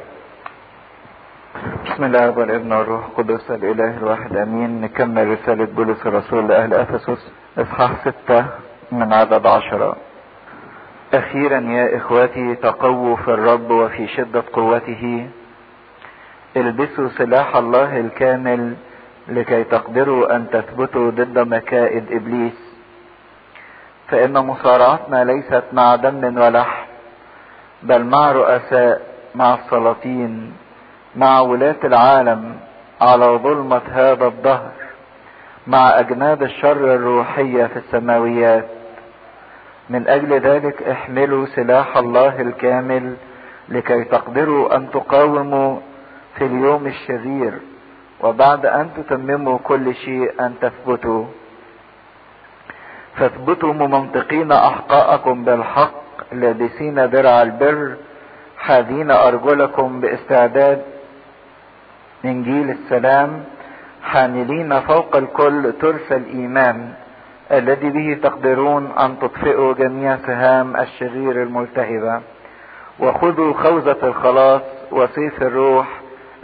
بسم الله والابن والروح القدس الإله الواحد أمين نكمل رسالة بولس الرسول لأهل أفسس إصحاح ستة من عدد عشرة أخيرا يا إخوتي تقووا في الرب وفي شدة قوته البسوا سلاح الله الكامل لكي تقدروا أن تثبتوا ضد مكائد إبليس فإن مصارعتنا ليست مع دم ولحم بل مع رؤساء مع السلاطين مع ولاة العالم على ظلمة هذا الدهر مع أجناد الشر الروحية في السماويات. من أجل ذلك احملوا سلاح الله الكامل لكي تقدروا أن تقاوموا في اليوم الشرير وبعد أن تتمموا كل شيء أن تثبتوا. فاثبتوا ممنطقين أحقاءكم بالحق لابسين درع البر حاذين أرجلكم باستعداد. إنجيل السلام حاملين فوق الكل ترس الإيمان الذي به تقدرون أن تطفئوا جميع سهام الشرير الملتهبة. وخذوا خوذة الخلاص وسيف الروح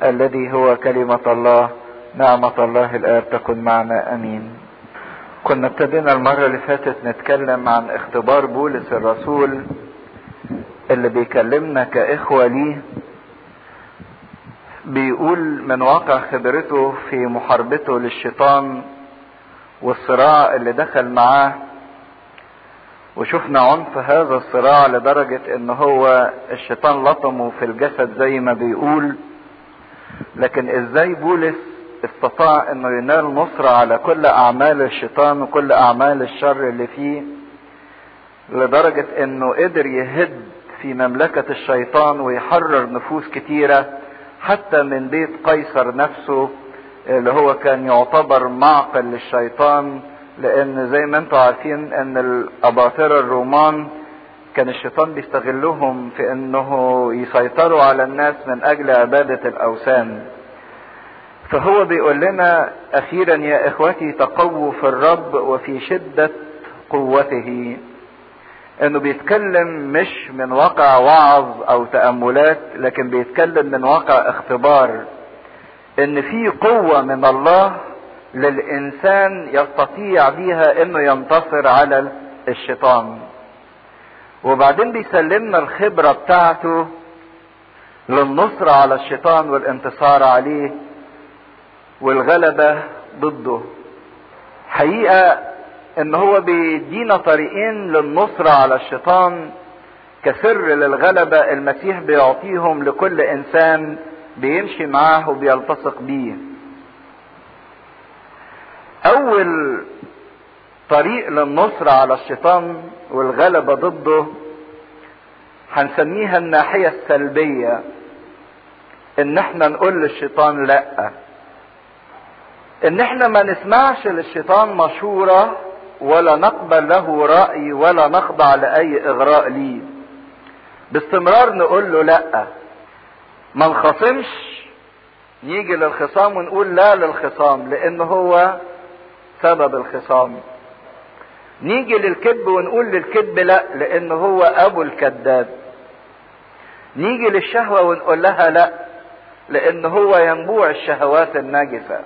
الذي هو كلمة الله نعمة الله الآب تكن معنا أمين. كنا ابتدينا المرة اللي فاتت نتكلم عن اختبار بولس الرسول اللي بيكلمنا كإخوة ليه. بيقول من واقع خبرته في محاربته للشيطان والصراع اللي دخل معاه وشفنا عنف هذا الصراع لدرجة إن هو الشيطان لطمه في الجسد زي ما بيقول. لكن إزاي بولس استطاع إنه ينال نصرة على كل أعمال الشيطان وكل أعمال الشر اللي فيه لدرجة إنه قدر يهد في مملكة الشيطان ويحرر نفوس كتيرة حتى من بيت قيصر نفسه اللي هو كان يعتبر معقل للشيطان لأن زي ما أنتم عارفين إن الاباطرة الرومان كان الشيطان بيستغلهم في إنه يسيطروا على الناس من أجل عبادة الأوثان. فهو بيقول لنا أخيرا يا إخوتي تقووا في الرب وفي شدة قوته. إنه بيتكلم مش من واقع وعظ أو تأملات لكن بيتكلم من واقع اختبار. إن في قوة من الله للإنسان يستطيع بيها إنه ينتصر على الشيطان. وبعدين بيسلمنا الخبرة بتاعته للنصرة على الشيطان والانتصار عليه. والغلبة ضده. حقيقة إن هو بيدينا طريقين للنصرة على الشيطان كسر للغلبة المسيح بيعطيهم لكل إنسان بيمشي معاه وبيلتصق بيه. أول طريق للنصرة على الشيطان والغلبة ضده هنسميها الناحية السلبية إن إحنا نقول للشيطان لأ. إن إحنا ما نسمعش للشيطان مشورة ولا نقبل له رأي ولا نخضع لأي إغراء ليه. باستمرار نقول له لأ. ما نخاصمش نيجي للخصام ونقول لا للخصام لأن هو سبب الخصام. نيجي للكذب ونقول للكذب لأ لأن هو أبو الكذاب. نيجي للشهوة ونقول لها لأ لأن هو ينبوع الشهوات الناجسة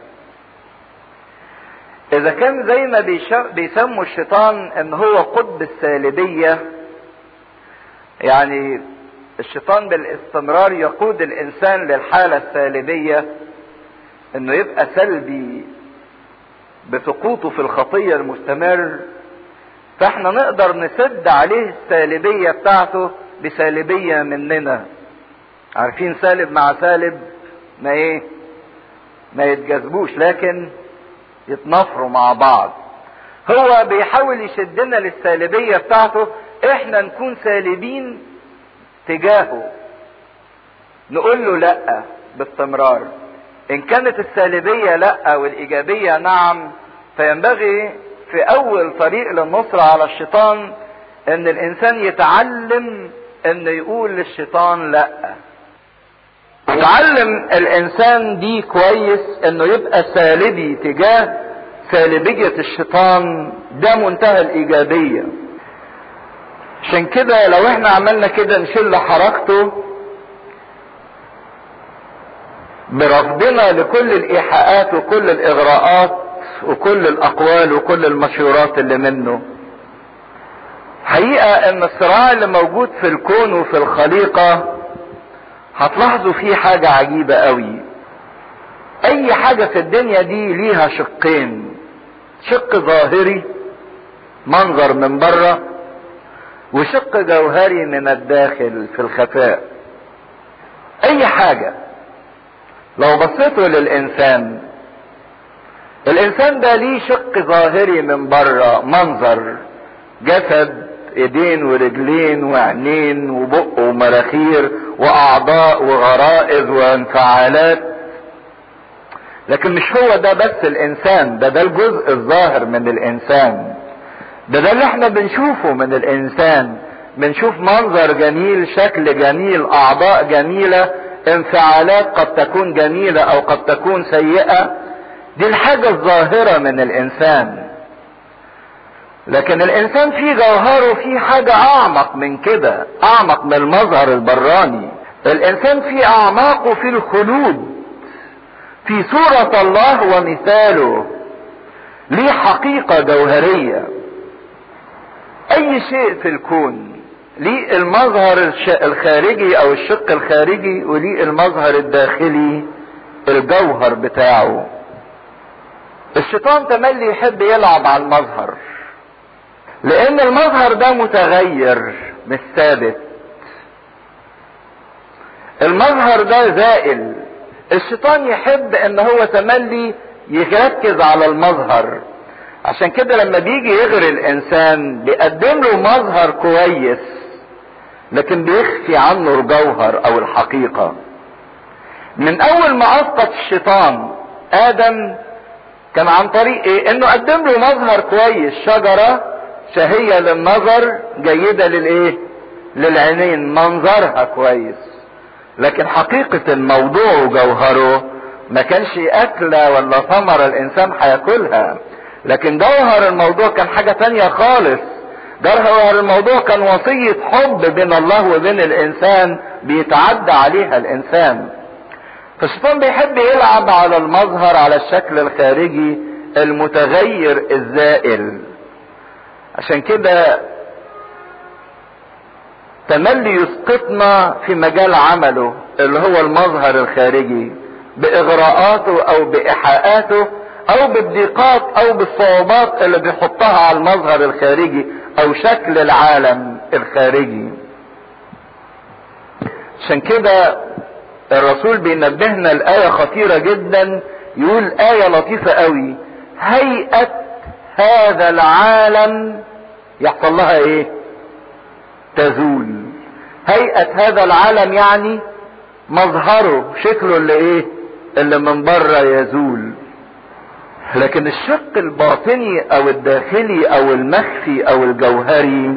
إذا كان زي ما بيسموا الشيطان إن هو قطب السالبية يعني الشيطان بالاستمرار يقود الإنسان للحالة السالبية إنه يبقى سلبي بسقوطه في الخطية المستمر فإحنا نقدر نسد عليه السالبية بتاعته بسالبية مننا. عارفين سالب مع سالب؟ ما إيه؟ ما يتجاذبوش. لكن يتنافروا مع بعض. هو بيحاول يشدنا للسالبية بتاعته إحنا نكون سالبين تجاهه. نقول له لأ باستمرار. إن كانت السالبية لأ والإيجابية نعم فينبغي في أول طريق للنصرة على الشيطان إن الإنسان يتعلم إنه يقول للشيطان لأ. يتعلم الإنسان دي كويس إنه يبقى سالبي تجاه سالبية الشيطان. ده منتهى الإيجابية. عشان كده لو إحنا عملنا كده نشل حركته برفضنا لكل الإيحاءات وكل الإغراءات وكل الأقوال وكل المشورات اللي منه. حقيقة إن الصراع اللي موجود في الكون وفي الخليقة هتلاحظوا فيه حاجة عجيبة قوي. أي حاجة في الدنيا دي ليها شقين. شق ظاهري منظر من بره وشق جوهري من الداخل في الخفاء. أي حاجة. لو بصيتوا للإنسان الإنسان ده ليه شق ظاهري من بره منظر جسد ايدين ورجلين وعينين وبق ومراخير وأعضاء وغرائز وانفعالات. لكن مش هو ده بس الإنسان ده ده الجزء الظاهر من الإنسان. ده ده اللي إحنا بنشوفه من الإنسان. بنشوف منظر جميل شكل جميل أعضاء جميلة انفعالات قد تكون جميلة أو قد تكون سيئة. دي الحاجة الظاهرة من الإنسان. لكن الإنسان في جوهره في حاجة أعمق من كده أعمق من المظهر البراني. الإنسان في أعماقه في الخلود في صورة الله ومثاله ليه حقيقة جوهرية. أي شيء في الكون ليه المظهر الخارجي أو الشق الخارجي وليه المظهر الداخلي الجوهر بتاعه. الشيطان تملي يحب يلعب على المظهر. لأن المظهر ده متغير مش ثابت. المظهر ده زائل. الشيطان يحب إن هو تملي يركز على المظهر. عشان كده لما بيجي يغري الإنسان بيقدم له مظهر كويس لكن بيخفي عنه الجوهر أو الحقيقة. من أول ما اسقط الشيطان آدم كان عن طريق إيه؟ إنه قدم له مظهر كويس شجرة شهيه للنظر جيدة للإيه؟ للعينين. منظرها كويس. لكن حقيقة الموضوع وجوهره ما كانش اكله ولا ثمره الإنسان هياكلها. لكن جوهر الموضوع كان حاجة تانية خالص. جوهر الموضوع كان وصية حب بين الله وبين الإنسان بيتعدى عليها الإنسان. فالشيطان بيحب يلعب على المظهر على الشكل الخارجي المتغير الزائل. عشان كده تملي يسقطنا في مجال عمله اللي هو المظهر الخارجي بإغراءاته أو بايحاءاته أو بالضيقات أو بالصعوبات اللي بيحطها على المظهر الخارجي أو شكل العالم الخارجي. عشان كده الرسول بينبهنا الآية خطيرة جدا يقول آية لطيفة قوي هيئة هذا العالم يحصل لها إيه؟ تزول. هيئة هذا العالم يعني مظهره شكله اللي إيه؟ اللي من بره يزول. لكن الشق الباطني أو الداخلي أو المخفي أو الجوهري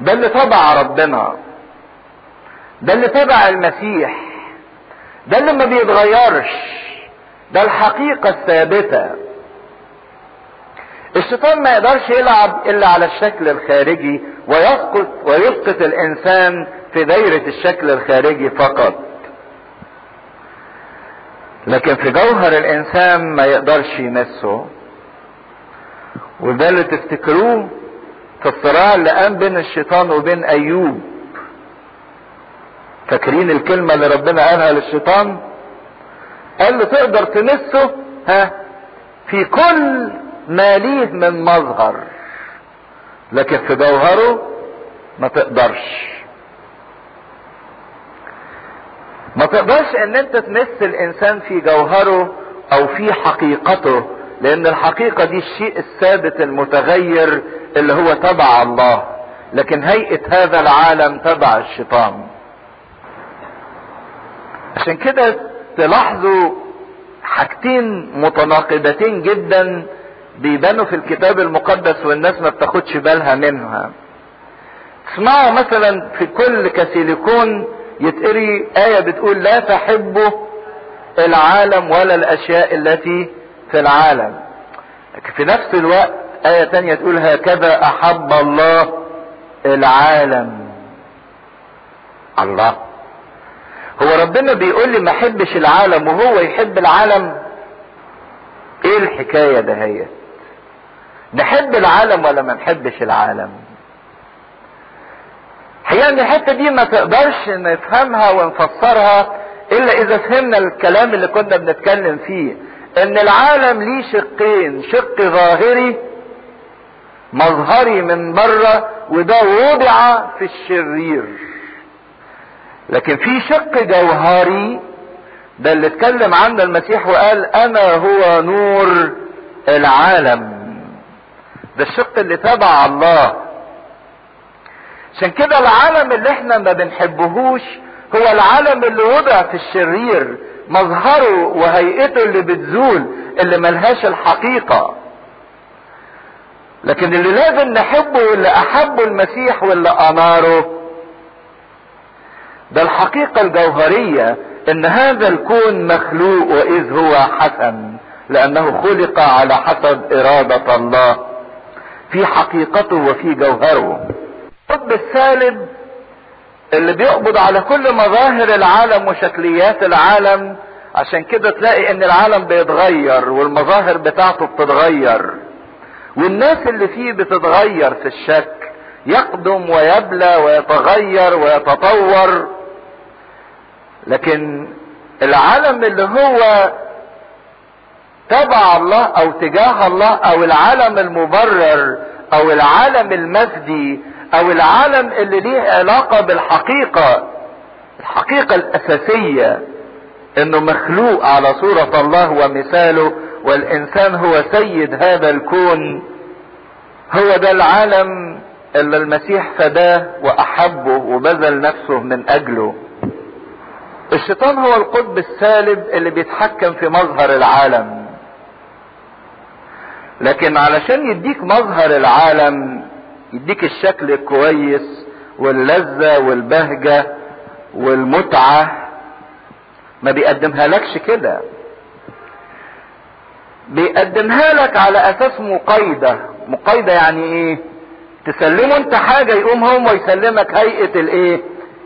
ده اللي تبع ربنا. ده اللي تبع المسيح. ده اللي ما بيتغيرش. ده الحقيقة الثابتة. الشيطان ما يقدرش يلعب إلا على الشكل الخارجي ويسقط ويسقط الإنسان في دايرة الشكل الخارجي فقط. لكن في جوهر الإنسان ما يقدرش يمسه. وده اللي تفتكروه في الصراع اللي قام بين الشيطان وبين أيوب. فاكرين الكلمة اللي ربنا قالها للشيطان؟ قال له تقدر تمسه؟ ها في كل ما ليه من مظهر. لكن في جوهره ما تقدرش. ما تقدرش إن أنت تمس الإنسان في جوهره أو في حقيقته لأن الحقيقة دي الشيء الثابت المتغير اللي هو تبع الله. لكن هيئة هذا العالم تبع الشيطان. عشان كده تلاحظوا حاجتين متناقضتين جدا بيبانوا في الكتاب المقدس والناس ما بتاخدش بالها منها. اسمعوا مثلا في كل كاسيليكون يتقري آية بتقول لا تحبوا العالم ولا الأشياء التي في العالم. في نفس الوقت آية تانية تقول هكذا أحب الله العالم. الله. هو ربنا بيقول لي ما أحبش العالم وهو يحب العالم. إيه الحكاية ده هي؟ نحب العالم ولا ما نحبش العالم؟ هي إن الحتة دي ما تقدرش نفهمها ونفسرها إلا إذا فهمنا الكلام اللي كنا بنتكلم فيه إن العالم ليه شقين شق ظاهري مظهري من بره وده وضع في الشرير. لكن في شق جوهري ده اللي اتكلم عنه المسيح وقال أنا هو نور العالم. ده الشق اللي تبع الله. عشان كده العالم اللي إحنا ما بنحبهوش هو العالم اللي وضع في الشرير مظهره وهيئته اللي بتزول اللي ملهاش الحقيقة. لكن اللي لازم نحبه واللي أحبه المسيح واللي اناره ده الحقيقة الجوهرية إن هذا الكون مخلوق وإذ هو حسن لأنه خلق على حسب إرادة الله. في حقيقته وفي جوهره. الحب السالب اللي بيقبض على كل مظاهر العالم وشكليات العالم عشان كده تلاقي إن العالم بيتغير والمظاهر بتاعته بتتغير. والناس اللي فيه بتتغير في الشكل يقدم ويبلى ويتغير ويتطور. لكن العالم اللي هو تبع الله أو تجاه الله أو العالم المبرر أو العالم المفدي أو العالم اللي ليه علاقة بالحقيقة الحقيقة الأساسية إنه مخلوق على صورة الله ومثاله والإنسان هو سيد هذا الكون هو ده العالم اللي المسيح فداه وأحبه وبذل نفسه من أجله. الشيطان هو القطب السالب اللي بيتحكم في مظهر العالم. لكن علشان يديك مظهر العالم يديك الشكل الكويس واللذة والبهجة والمتعة ما بيقدمها لكش كده. بيقدمها لك على أساس مقايدة مقايدة يعني إيه؟ تسلمه أنت حاجة يقوم هو يسلمك هيئة الإيه؟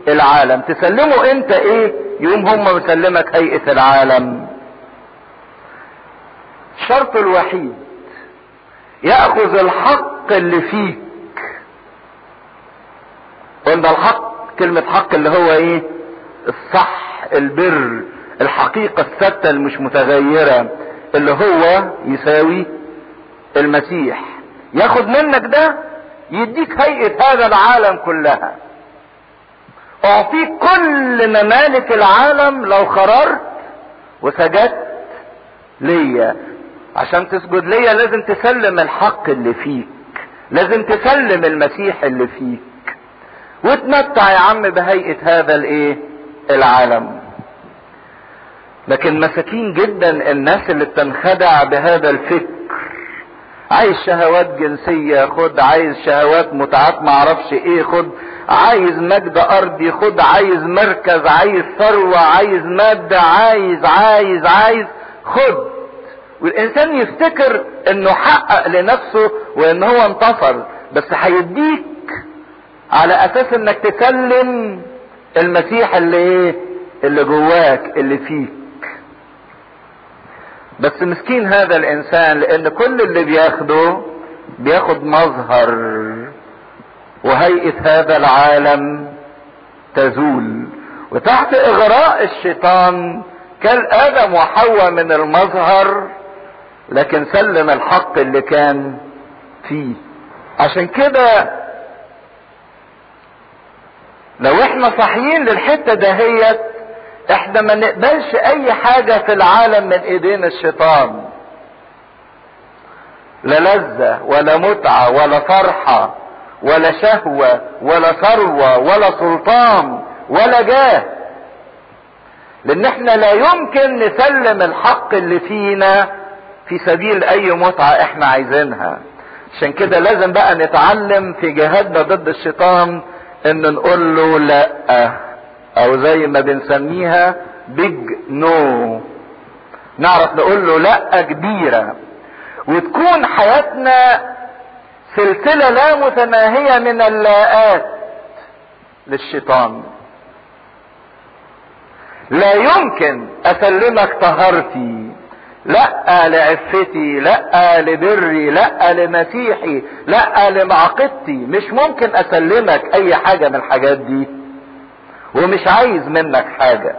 العالم. تسلمه أنت إيه؟ يقوم هم يسلمك هيئة العالم. الشرط الوحيد يأخذ الحق اللي فيك. قلنا الحق كلمة حق اللي هو إيه؟ الصح البر الحقيقة الثابتة المش متغيرة اللي هو يساوي المسيح. ياخد منك ده يديك هيئة هذا العالم كلها. أعطيك كل ممالك العالم لو خررت وسجدت ليا. عشان تسجد ليا لازم تسلم الحق اللي فيك. لازم تسلم المسيح اللي فيك. وتمتع يا عم بهيئة هذا الإيه؟ العالم. لكن مساكين جدا الناس اللي بتنخدع بهذا الفكر. عايز شهوات جنسية خد عايز شهوات متعات معرفش إيه خد عايز مجد أرضي خد عايز مركز عايز ثروة عايز مادة عايز عايز عايز خد. والإنسان يفتكر إنه حقق لنفسه وإن هو انتصر بس هيديك على أساس إنك تسلم المسيح اللي إيه؟ اللي جواك اللي فيك. بس مسكين هذا الإنسان لأن كل اللي بياخده بياخد مظهر وهيئة هذا العالم تزول. وتحت إغراء الشيطان كان آدم وحواء من المظهر لكن سلم الحق اللي كان فيه. عشان كده لو إحنا صاحيين للحتة دهيت إحنا ما نقبلش اي حاجة في العالم من ايدين الشيطان. لا لذة ولا متعة ولا فرحة ولا شهوة ولا ثروة ولا سلطان ولا جاه. لأن إحنا لا يمكن نسلم الحق اللي فينا في سبيل أي متعة إحنا عايزينها. عشان كده لازم بقى نتعلم في جهادنا ضد الشيطان إن نقول له لأ أو زي ما بنسميها بيج نو نعرف نقول له لأ كبيرة. وتكون حياتنا سلسلة لا متناهية من اللاءات للشيطان. لا يمكن أسلمك طهارتي لا لعفتي لا لبري لا لمسيحي لا لمعقدتي مش ممكن أسلمك أي حاجة من الحاجات دي. ومش عايز منك حاجة.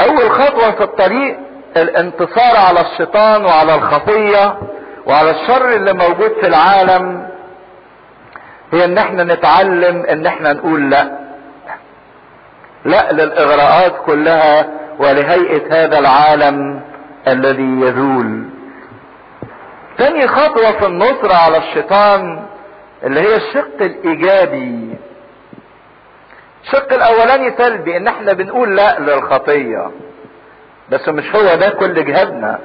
أول خطوة في الطريق الانتصار على الشيطان وعلى الخطية وعلى الشر اللي موجود في العالم هي إن إحنا نتعلم إن إحنا نقول لا. لا للإغراءات كلها ولهيئة هذا العالم الذي يزول. تاني خطوة في النصرة على الشيطان اللي هي الشق الإيجابي. الشق الأولاني سلبي إن إحنا بنقول لا للخطية. بس مش هو ده كل جهادنا.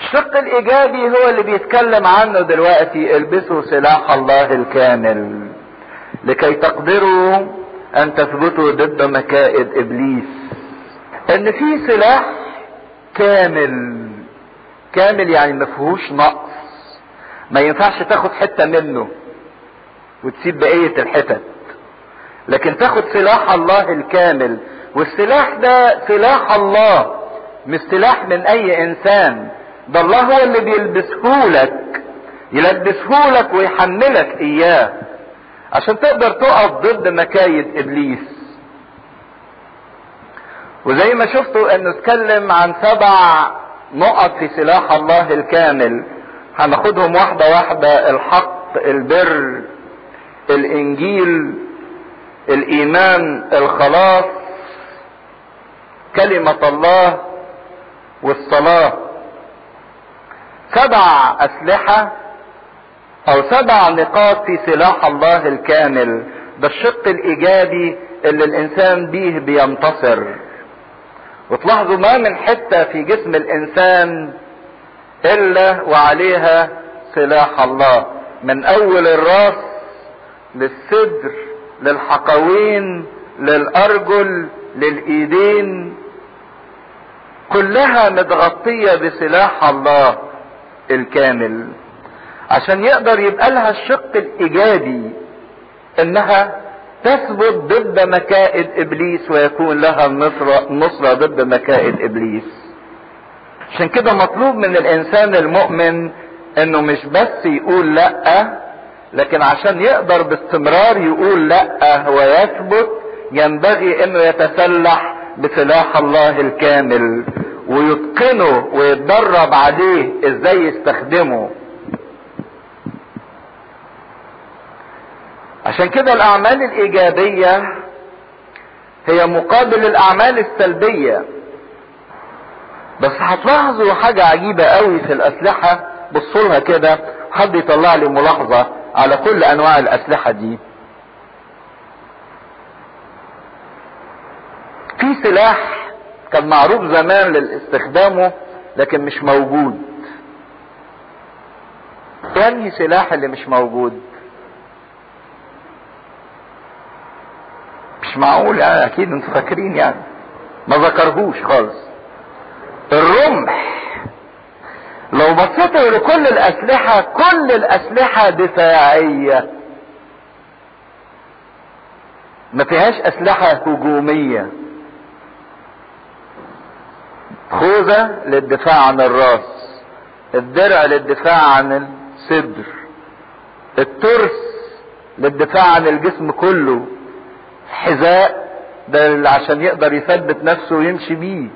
الشق الإيجابي هو اللي بيتكلم عنه دلوقتي البسوا سلاح الله الكامل. لكي تقدروا أن تثبتوا ضد مكائد إبليس. إن في سلاح كامل كامل يعني ما فيهوش نقص. ما ينفعش تاخد حتة منه وتسيب بقية الحتت. لكن تاخد سلاح الله الكامل والسلاح ده سلاح الله مش سلاح من أي إنسان. ده الله هو اللي بيلبسهولك يلبسهولك ويحملك إياه. عشان تقدر تقف ضد مكايد إبليس. وزي ما شفتوا انه اتكلم عن سبع نقط في سلاح الله الكامل. هناخدهم واحدة واحدة الحق البر الإنجيل الإيمان الخلاص كلمة الله والصلاة. سبع أسلحة أو سبع نقاط في سلاح الله الكامل ده الشق الإيجابي اللي الإنسان بيه بينتصر. وتلاحظوا ما من حتة في جسم الإنسان إلا وعليها سلاح الله. من أول الراس للصدر للحقوين للأرجل للإيدين كلها متغطية بسلاح الله الكامل. عشان يقدر يبقى لها الشق الإيجابي إنها تثبت ضد مكائد إبليس ويكون لها النصرة, ضد مكائد إبليس. عشان كده مطلوب من الإنسان المؤمن إنه مش بس يقول لأ لكن عشان يقدر باستمرار يقول لأ ويثبت ينبغي إنه يتسلح بسلاح الله الكامل ويتقنه ويتدرب عليه إزاي يستخدمه. عشان كده الأعمال الإيجابية هي مقابل الأعمال السلبية. بس هتلاحظوا حاجة عجيبة قوي في الأسلحة. بصوا لها كده حد يطلع لي ملاحظة على كل أنواع الأسلحة دي. في سلاح كان معروف زمان لاستخدامه لكن مش موجود. انهي سلاح اللي مش موجود؟ مش معقول يعني أكيد أنتوا فاكرين يعني. ما ذكرهوش خالص. الرمح. لو بصيتوا لكل الأسلحة كل الأسلحة دفاعية. ما فيهاش أسلحة هجومية. خوذة للدفاع عن الرأس. الدرع للدفاع عن الصدر. الترس للدفاع عن الجسم كله. حذاء ده عشان يقدر يثبت نفسه ويمشي بيه.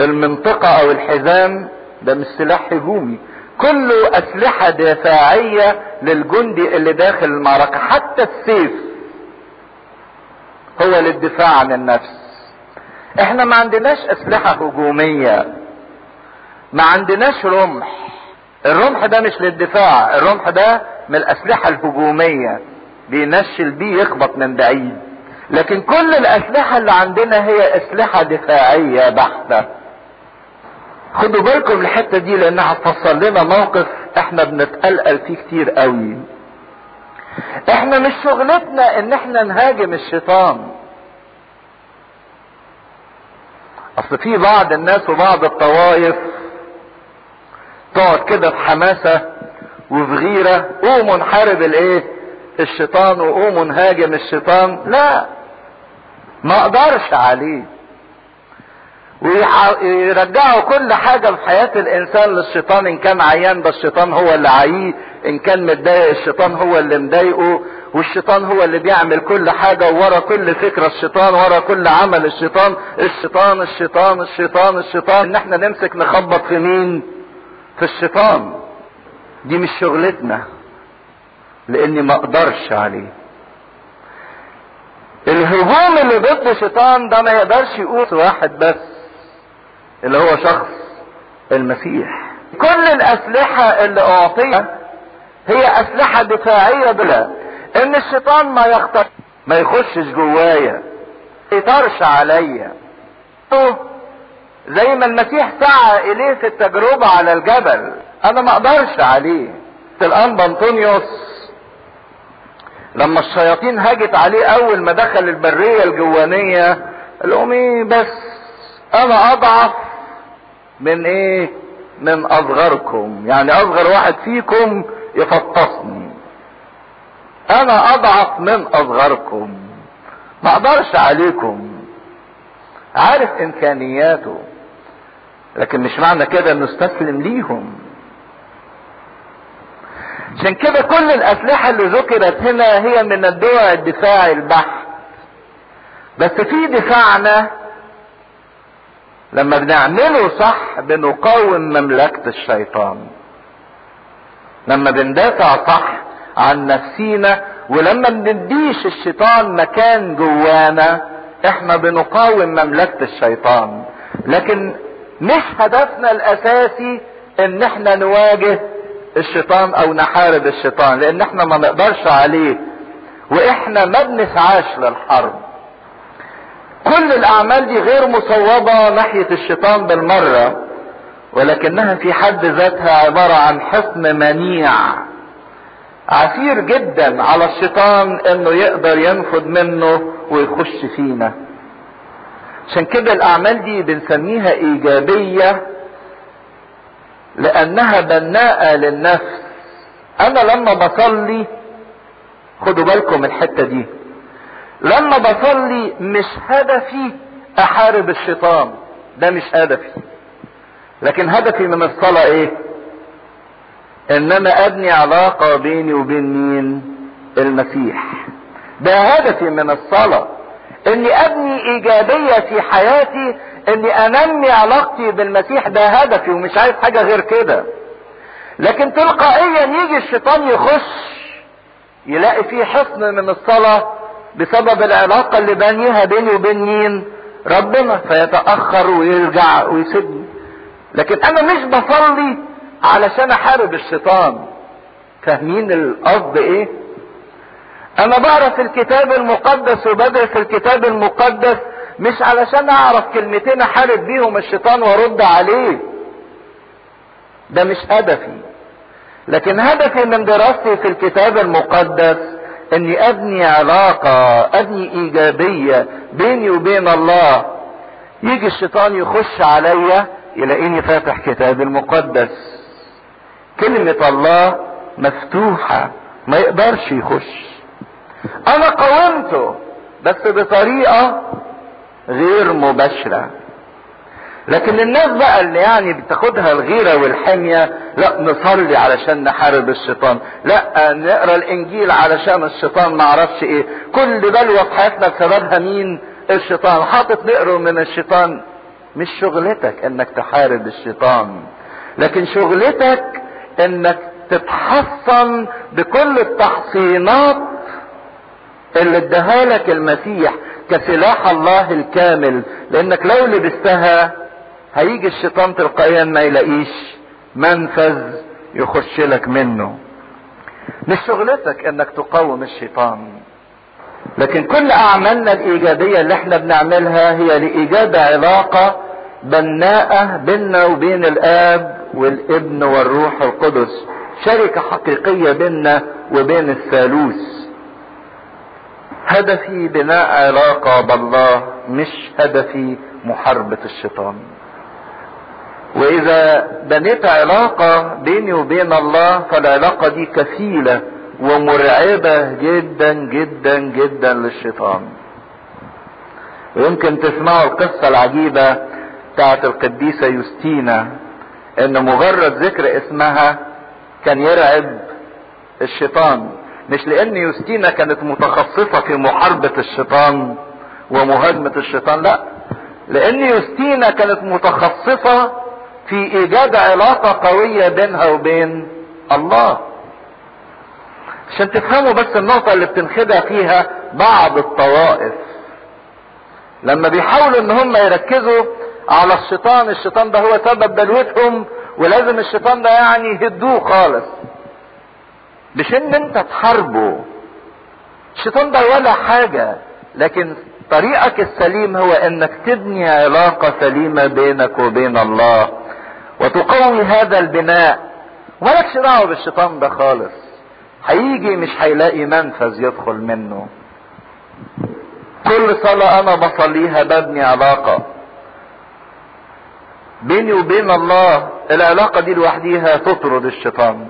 المنطقة أو الحزام ده مش سلاح هجومي. كله أسلحة دفاعية للجندي اللي داخل المعركة حتى السيف هو للدفاع عن النفس. إحنا ما عندناش أسلحة هجومية ما عندناش رمح. الرمح ده مش للدفاع الرمح ده من الأسلحة الهجومية. بينشل بيه يخبط من بعيد. لكن كل الأسلحة اللي عندنا هي أسلحة دفاعية بحتة. خدوا بالكم الحتة دي لأنها هتفصل لنا موقف إحنا بنتقلقل فيه كتير قوي. إحنا مش شغلتنا إن إحنا نهاجم الشيطان. أصل في بعض الناس وبعض الطوائف تقعد كده في حماسة وفي غيرة قوموا نحارب الإيه؟ الشيطان وقوموا نهاجم الشيطان. لا ما أقدرش عليه. ويرجعوا كل حاجة في حياة الإنسان للشيطان إن كان عيان ده الشيطان هو اللي عاييه إن كان متضايق الشيطان هو اللي مضايقه والشيطان هو اللي بيعمل كل حاجة ورا كل فكرة الشيطان ورا كل عمل الشيطان. الشيطان الشيطان الشيطان الشيطان. إن إحنا نمسك نخبط في مين؟ في الشيطان. دي مش شغلتنا. لاني ما أقدرش عليه. الهجوم اللي ضد الشيطان ده ما يقدرش يقول واحد بس اللي هو شخص المسيح. كل الأسلحة اللي أعطيها هي أسلحة دفاعية بلا إن الشيطان ما يخطر ما يخشش جوايا ما يطرش عليا. زي ما المسيح سعى إليه في التجربة على الجبل أنا ما أقدرش عليه. الانبا انطونيوس لما الشياطين هاجت عليه أول ما دخل البرية الجوانية قال إيه بس؟ أنا أضعف من إيه؟ من أصغركم. يعني أصغر واحد فيكم يفطسني. أنا أضعف من أصغركم. ما أقدرش عليكم. عارف إمكانياته. لكن مش معنى كده إنه استسلم ليهم. عشان كده كل الأسلحة اللي ذكرت هنا هي من الدوع الدفاعي البحت. بس في دفاعنا لما بنعمله صح بنقاوم مملكة الشيطان. لما بندافع صح عن نفسينا ولما بنديش الشيطان مكان جوانا إحنا بنقاوم مملكة الشيطان. لكن مش هدفنا الأساسي إن إحنا نواجه الشيطان أو نحارب الشيطان لأن إحنا ما نقدرش عليه. وإحنا ما بنسعاش للحرب. كل الأعمال دي غير مصوبة ناحية الشيطان بالمرة ولكنها في حد ذاتها عبارة عن حصن منيع. عسير جدا على الشيطان إنه يقدر ينفذ منه ويخش فينا. عشان كده الأعمال دي بنسميها إيجابية لأنها بناءة للنفس. أنا لما بصلي خدوا بالكم الحتة دي. لما بصلي مش هدفي أحارب الشيطان. ده مش هدفي. لكن هدفي من الصلاة إيه؟ إن أنا أبني علاقة بيني وبين مين المسيح. ده هدفي من الصلاة. إني أبني إيجابية في حياتي إني أنمي علاقتي بالمسيح ده هدفي ومش عايز حاجة غير كده. لكن تلقائيا يجي الشيطان يخش يلاقي فيه حصن من الصلاة بسبب العلاقة اللي بنيها بيني وبين مين؟ ربنا فيتأخر ويرجع ويسيبني. لكن أنا مش بصلي علشان أحارب الشيطان. فاهمين القصد إيه؟ أنا بعرف الكتاب المقدس وبدرس الكتاب المقدس مش علشان أعرف كلمتين أحارب بيهم الشيطان وأرد عليه. ده مش هدفي. لكن هدفي من دراستي في الكتاب المقدس إني أبني علاقة أبني إيجابية بيني وبين الله. يجي الشيطان يخش عليا يلاقيني فاتح كتاب المقدس. كلمة الله مفتوحة ما يقدرش يخش. أنا قاومته بس بطريقة غير مباشرة. لكن الناس بقى اللي يعني بتاخدها الغيرة والحمية لا نصلي علشان نحارب الشيطان لا نقرأ الإنجيل علشان الشيطان معرفش إيه. كل بلوى في حياتنا بسببها مين؟ الشيطان. حاطط نقره من الشيطان. مش شغلتك إنك تحارب الشيطان لكن شغلتك إنك تتحصن بكل التحصينات اللي اداها لك المسيح. كسلاح الله الكامل لأنك لو لبستها هيجي الشيطان تلقائيا ما يلاقيش منفذ يخش لك منه. مش شغلتك إنك تقاوم الشيطان لكن كل أعمالنا الإيجابية اللي إحنا بنعملها هي لايجاد علاقة بناءة بيننا وبين الآب والابن والروح القدس شركة حقيقية بيننا وبين الثالوث. هدفي بناء علاقه بالله مش هدفي محاربة الشيطان. وإذا بنيت علاقة بيني وبين الله فالعلاقة دي كفيلة ومرعبة جدا جدا جدا للشيطان. ويمكن تسمعوا القصة العجيبة بتاعت القديسة يوستينا إن مجرد ذكر اسمها كان يرعب الشيطان. مش لأن يوستينا كانت متخصصة في محاربة الشيطان ومهاجمة الشيطان لا. لأن يوستينا كانت متخصصة في إيجاد علاقة قوية بينها وبين الله. عشان تفهموا بس النقطة اللي بتنخدع فيها بعض الطوائف. لما بيحاولوا إن هم يركزوا على الشيطان الشيطان ده هو سبب بلوتهم ولازم الشيطان ده يعني يهدوه خالص. مش ان انت تحاربه. الشيطان ده ولا حاجة لكن طريقك السليم هو انك تبني علاقة سليمة بينك وبين الله وتقوي هذا البناء. ومالكش دعوة بالشيطان ده خالص. هيجي مش هيلاقي منفذ يدخل منه. كل صلاة أنا بصليها ببني علاقة. بيني وبين الله العلاقة دي لوحديها تطرد الشيطان.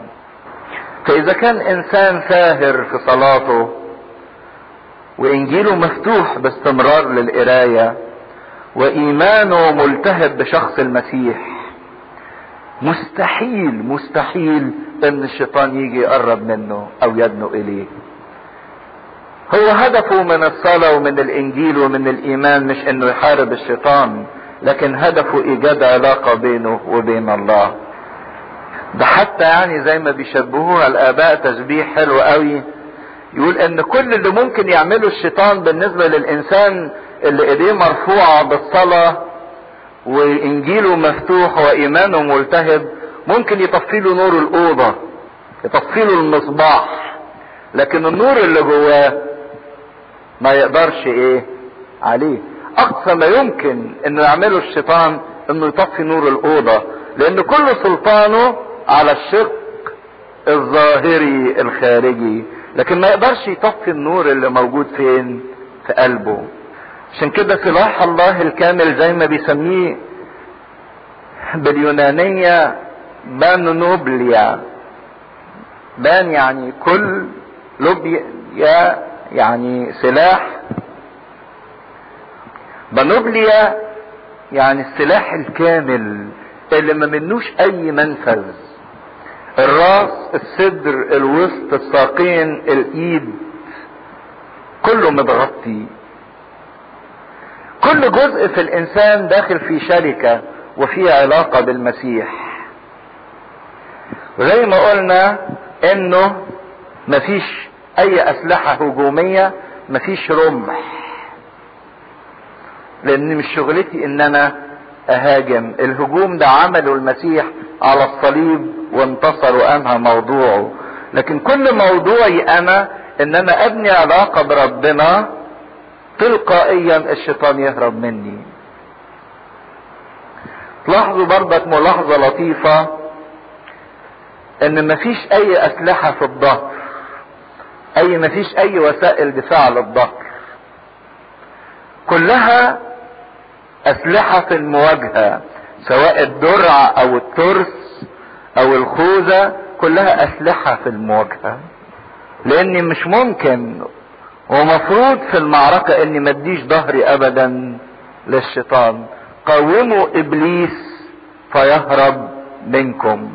فإذا كان إنسان ساهر في صلاته وإنجيله مفتوح باستمرار للقراية وإيمانه ملتهب بشخص المسيح مستحيل مستحيل إن الشيطان يجي يقرب منه أو يدنو إليه. هو هدفه من الصلاة ومن الإنجيل ومن الإيمان مش إنه يحارب الشيطان لكن هدفه إيجاد علاقة بينه وبين الله. ده حتى يعني زي ما بيشبهوها الآباء تشبيه حلو قوي. يقول إن كل اللي ممكن يعمله الشيطان بالنسبة للإنسان اللي إيديه مرفوعة بالصلاة وإنجيله مفتوح وإيمانه ملتهب ممكن يطفي له نور الأوضة يطفي له المصباح. لكن النور اللي جواه ما يقدرش إيه؟ عليه. أقصى ما يمكن إنه يعمله الشيطان إنه يطفي نور الأوضة لأن كل سلطانه على الشق الظاهري الخارجي لكن ما يقدرش يطفي النور اللي موجود فين؟ في قلبه. عشان كده سلاح الله الكامل زي ما بيسميه باليونانية بان نوبليا. بان يعني كل لوبيا يعني سلاح. بانوبليا يعني السلاح الكامل اللي ما منوش أي منفذ. الراس الصدر الوسط الساقين الإيد كله متغطي. كل جزء في الإنسان داخل في شركة وفي علاقة بالمسيح. وزي ما قلنا إنه مفيش أي أسلحة هجومية مفيش رمح. لأن مش شغلتي إن أنا أهاجم. الهجوم ده عمله المسيح على الصليب وانتصر وأنهى موضوعه. لكن كل موضوعي أنا ان أنا أبني علاقة بربنا تلقائيا الشيطان يهرب مني. تلاحظوا برضك ملاحظة لطيفة إن مفيش أي أسلحة في الظهر أي مفيش أي وسائل دفاع للظهر كلها أسلحة في المواجهة سواء الدرع أو الترس أو الخوذة كلها أسلحة في المواجهة. لأني مش ممكن ومفروض في المعركة إني ما أديش ظهري ابدا للشيطان. قوموا إبليس فيهرب منكم.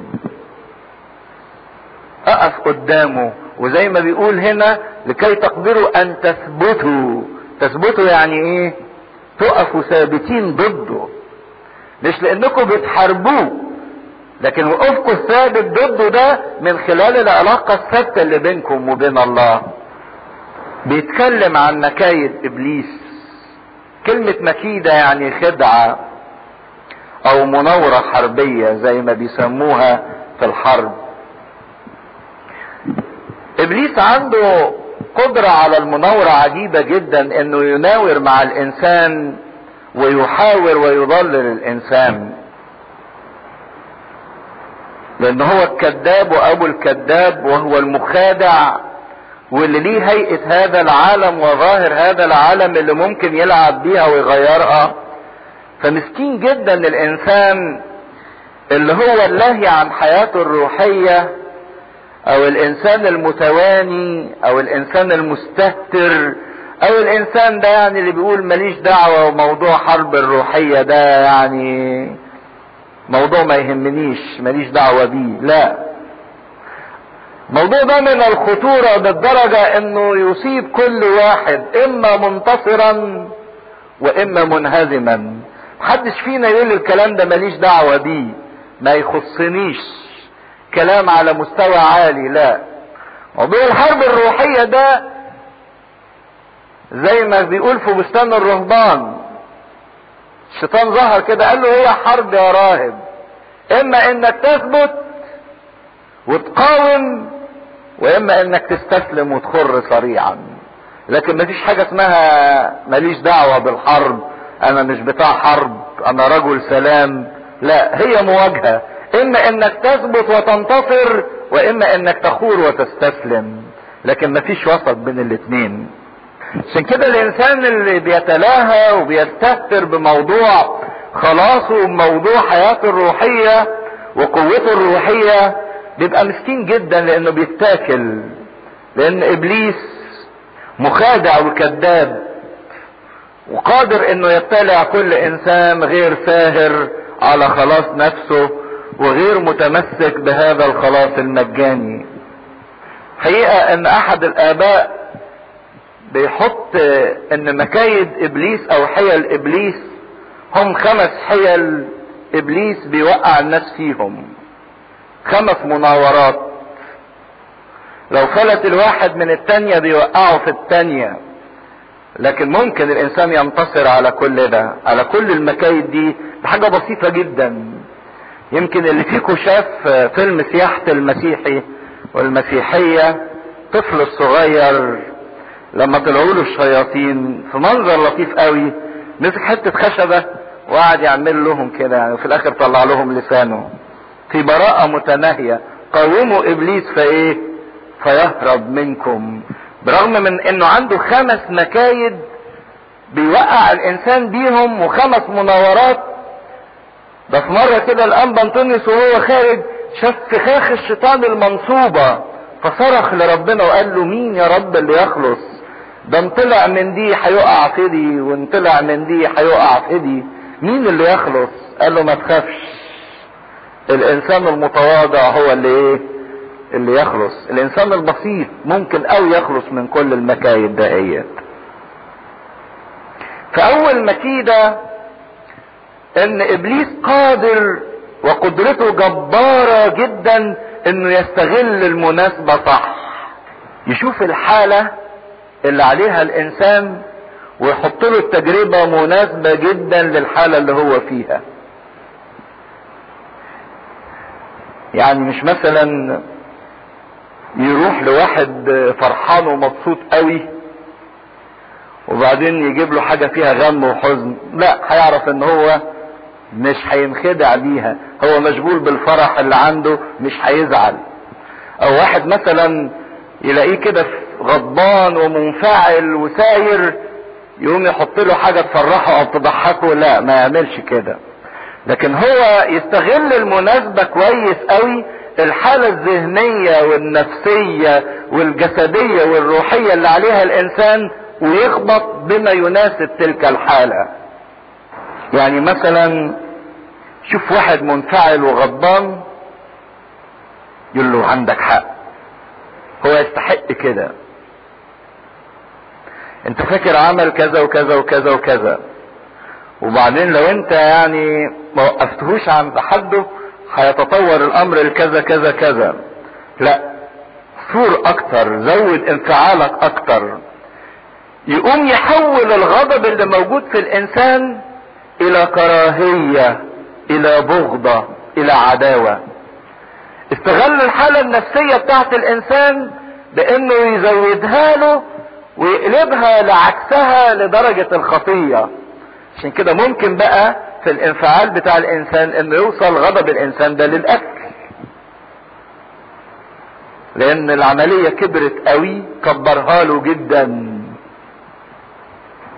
أقف قدامه وزي ما بيقول هنا لكي تقدروا أن تثبتوا. تثبتوا يعني إيه؟ تقفوا ثابتين ضده. مش لأنكم بتحاربوه لكن وقوفكم الثابت ضده ده من خلال العلاقة الثابتة اللي بينكم وبين الله. بيتكلم عن مكايد إبليس. كلمة مكيدة يعني خدعة أو مناوره حربية زي ما بيسموها في الحرب. إبليس عنده قدرة على المناورة عجيبة جدا إنه يناور مع الإنسان ويحاور ويضلل الإنسان. لأن هو الكذاب وأبو الكذاب وهو المخادع واللي ليه هيئة هذا العالم وظاهر هذا العالم اللي ممكن يلعب بيها ويغيرها. فمسكين جدا الإنسان اللي هو اللاهي عن حياته الروحية أو الإنسان المتواني أو الإنسان المستهتر أو الإنسان ده يعني اللي بيقول ماليش دعوة وموضوع حرب الروحية ده يعني موضوع ما يهمنيش ماليش دعوة بيه لا. الموضوع ده من الخطورة بالدرجة إنه يصيب كل واحد إما منتصرا وإما منهزما. محدش فينا يقول الكلام ده ماليش دعوة بيه ما يخصنيش. كلام على مستوى عالي لا. موضوع الحرب الروحية ده زي ما بيقول في بستان الرهبان. الشيطان ظهر كده قال له هي حرب يا راهب. إما إنك تثبت وتقاوم وإما إنك تستسلم وتخر سريعا لكن مفيش حاجة اسمها ماليش دعوة بالحرب أنا مش بتاع حرب أنا رجل سلام. لا هي مواجهة. إما إنك تثبت وتنتصر وإما إنك تخور وتستسلم. لكن مفيش وسط بين الاتنين. عشان كده الإنسان اللي بيتلاهى وبيستهتر بموضوع خلاصه وموضوع حياته الروحية وقوته الروحية بيبقى مسكين جدا لأنه بيتاكل. لأن إبليس مخادع وكذاب وقادر إنه يبتلع كل إنسان غير ساهر على خلاص نفسه. وغير متمسك بهذا الخلاص المجاني حقيقة إن أحد الآباء بيحط إن مكايد إبليس أو حيل إبليس هم خمس حيل إبليس بيوقع الناس فيهم. خمس مناورات. لو فلت الواحد من التانية بيوقعه في التانية. لكن ممكن الإنسان ينتصر على كل ده على كل المكايد دي بحاجة بسيطة جدا. يمكن اللي فيكم شاف فيلم سياحة المسيحي والمسيحية طفل الصغير لما طلعوا له الشياطين في منظر لطيف قوي مسك حتة خشبة وقعد يعمل لهم كده يعني وفي الآخر طلع لهم لسانه. في براءة متناهية قوموا إبليس فإيه؟ فيهرب منكم. برغم من إنه عنده خمس مكايد بيوقع الإنسان بيهم وخمس مناورات ده في مرة كده الانبا انطونيوس وهو خارج شاف فخاخ الشيطان المنصوبة فصرخ لربنا وقال له مين يا رب اللي يخلص؟ ده انطلع من دي هيقع في دي وانطلع من دي هيقع في دي مين اللي يخلص؟ قال له ما تخافش الإنسان المتواضع هو اللي إيه؟ اللي يخلص. الإنسان البسيط ممكن أو يخلص من كل المكايد دهيت فأول مكيدة إن إبليس قادر وقدرته جبارة جدا إنه يستغل المناسبة صح. يشوف الحالة اللي عليها الإنسان ويحط له التجربة مناسبة جدا للحالة اللي هو فيها. يعني مش مثلا يروح لواحد فرحان ومبسوط قوي وبعدين يجيب له حاجة فيها غم وحزن. لا هيعرف إن هو مش هينخدع بيها. هو مشغول بالفرح اللي عنده مش هيزعل. أو واحد مثلا يلاقيه كده غضبان ومنفعل وساير يقوم يحط له حاجة تفرحه أو تضحكه لا ما يعملش كده. لكن هو يستغل المناسبة كويس قوي الحالة الذهنية والنفسية والجسدية والروحية اللي عليها الإنسان ويخبط بما يناسب تلك الحالة. يعني مثلا شوف واحد منفعل وغضبان يقول له عندك حق. هو يستحق كده. انت فاكر عمل كذا وكذا وكذا وكذا. وبعدين لو انت يعني ما وقفتهوش عند حده هيتطور الأمر لكذا كذا كذا. لا ثور أكتر زود انفعالك أكتر. يقوم يحول الغضب اللي موجود في الإنسان إلى كراهية إلى بغضة إلى عداوة. استغل الحالة النفسية بتاعت الإنسان بإنه يزودها له ويقلبها لعكسها لدرجة الخطية عشان كده ممكن بقى في الانفعال بتاع الإنسان إنه يوصل غضب الإنسان ده للأكل. لأن العملية كبرت قوي كبرها له جدا.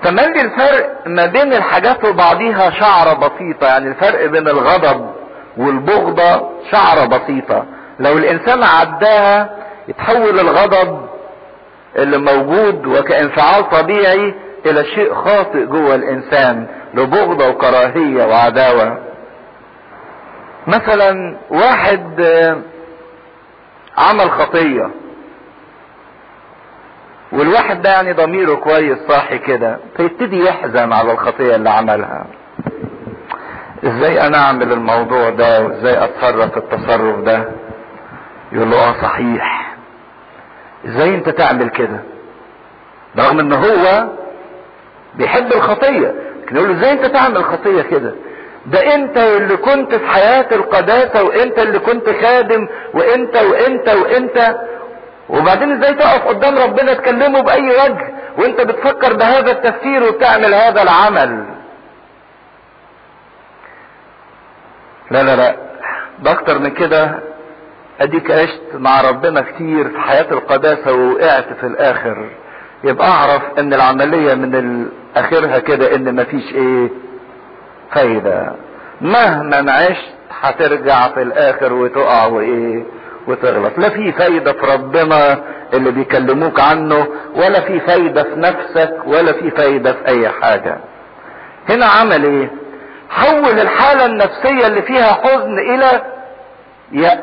تملي الفرق ما بين الحاجات وبعضيها شعرة بسيطة؟ يعني الفرق بين الغضب والبغضة شعرة بسيطة. لو الإنسان عداها يتحول الغضب اللي موجود وكانفعال طبيعي إلى شيء خاطئ جوه الإنسان لبغضة وكراهية وعداوة. مثلا واحد عمل خطية. والواحد ده يعني ضميره كويس صاحي كده فيبتدي يحزن على الخطية اللي عملها. إزاي أنا أعمل الموضوع ده؟ وإزاي أتصرف التصرف ده؟ يقول له آه صحيح. إزاي أنت تعمل كده؟ رغم إن هو بيحب الخطية لكن يقول له إزاي أنت تعمل خطية كده؟ ده أنت اللي كنت في حياة القداسة وأنت اللي كنت خادم وأنت وأنت وأنت. وبعدين إزاي تقف قدام ربنا تكلمه بأي وجه وانت بتفكر بهذا التفكير وبتعمل هذا العمل؟ لا لا لا. ده أكتر من كده أديك عشت مع ربنا كتير في حياة القداسة ووقعت في الآخر. يبقى أعرف إن العملية من اخرها كده إن مفيش إيه؟ فايدة. مهما عشت هترجع في الآخر وتقع وإيه؟ وتغلط. لا في فايدة في ربنا اللي بيكلموك عنه ولا في فايدة في نفسك ولا في فايدة في أي حاجة. هنا عمل إيه؟ حول الحالة النفسية اللي فيها حزن إلى يأس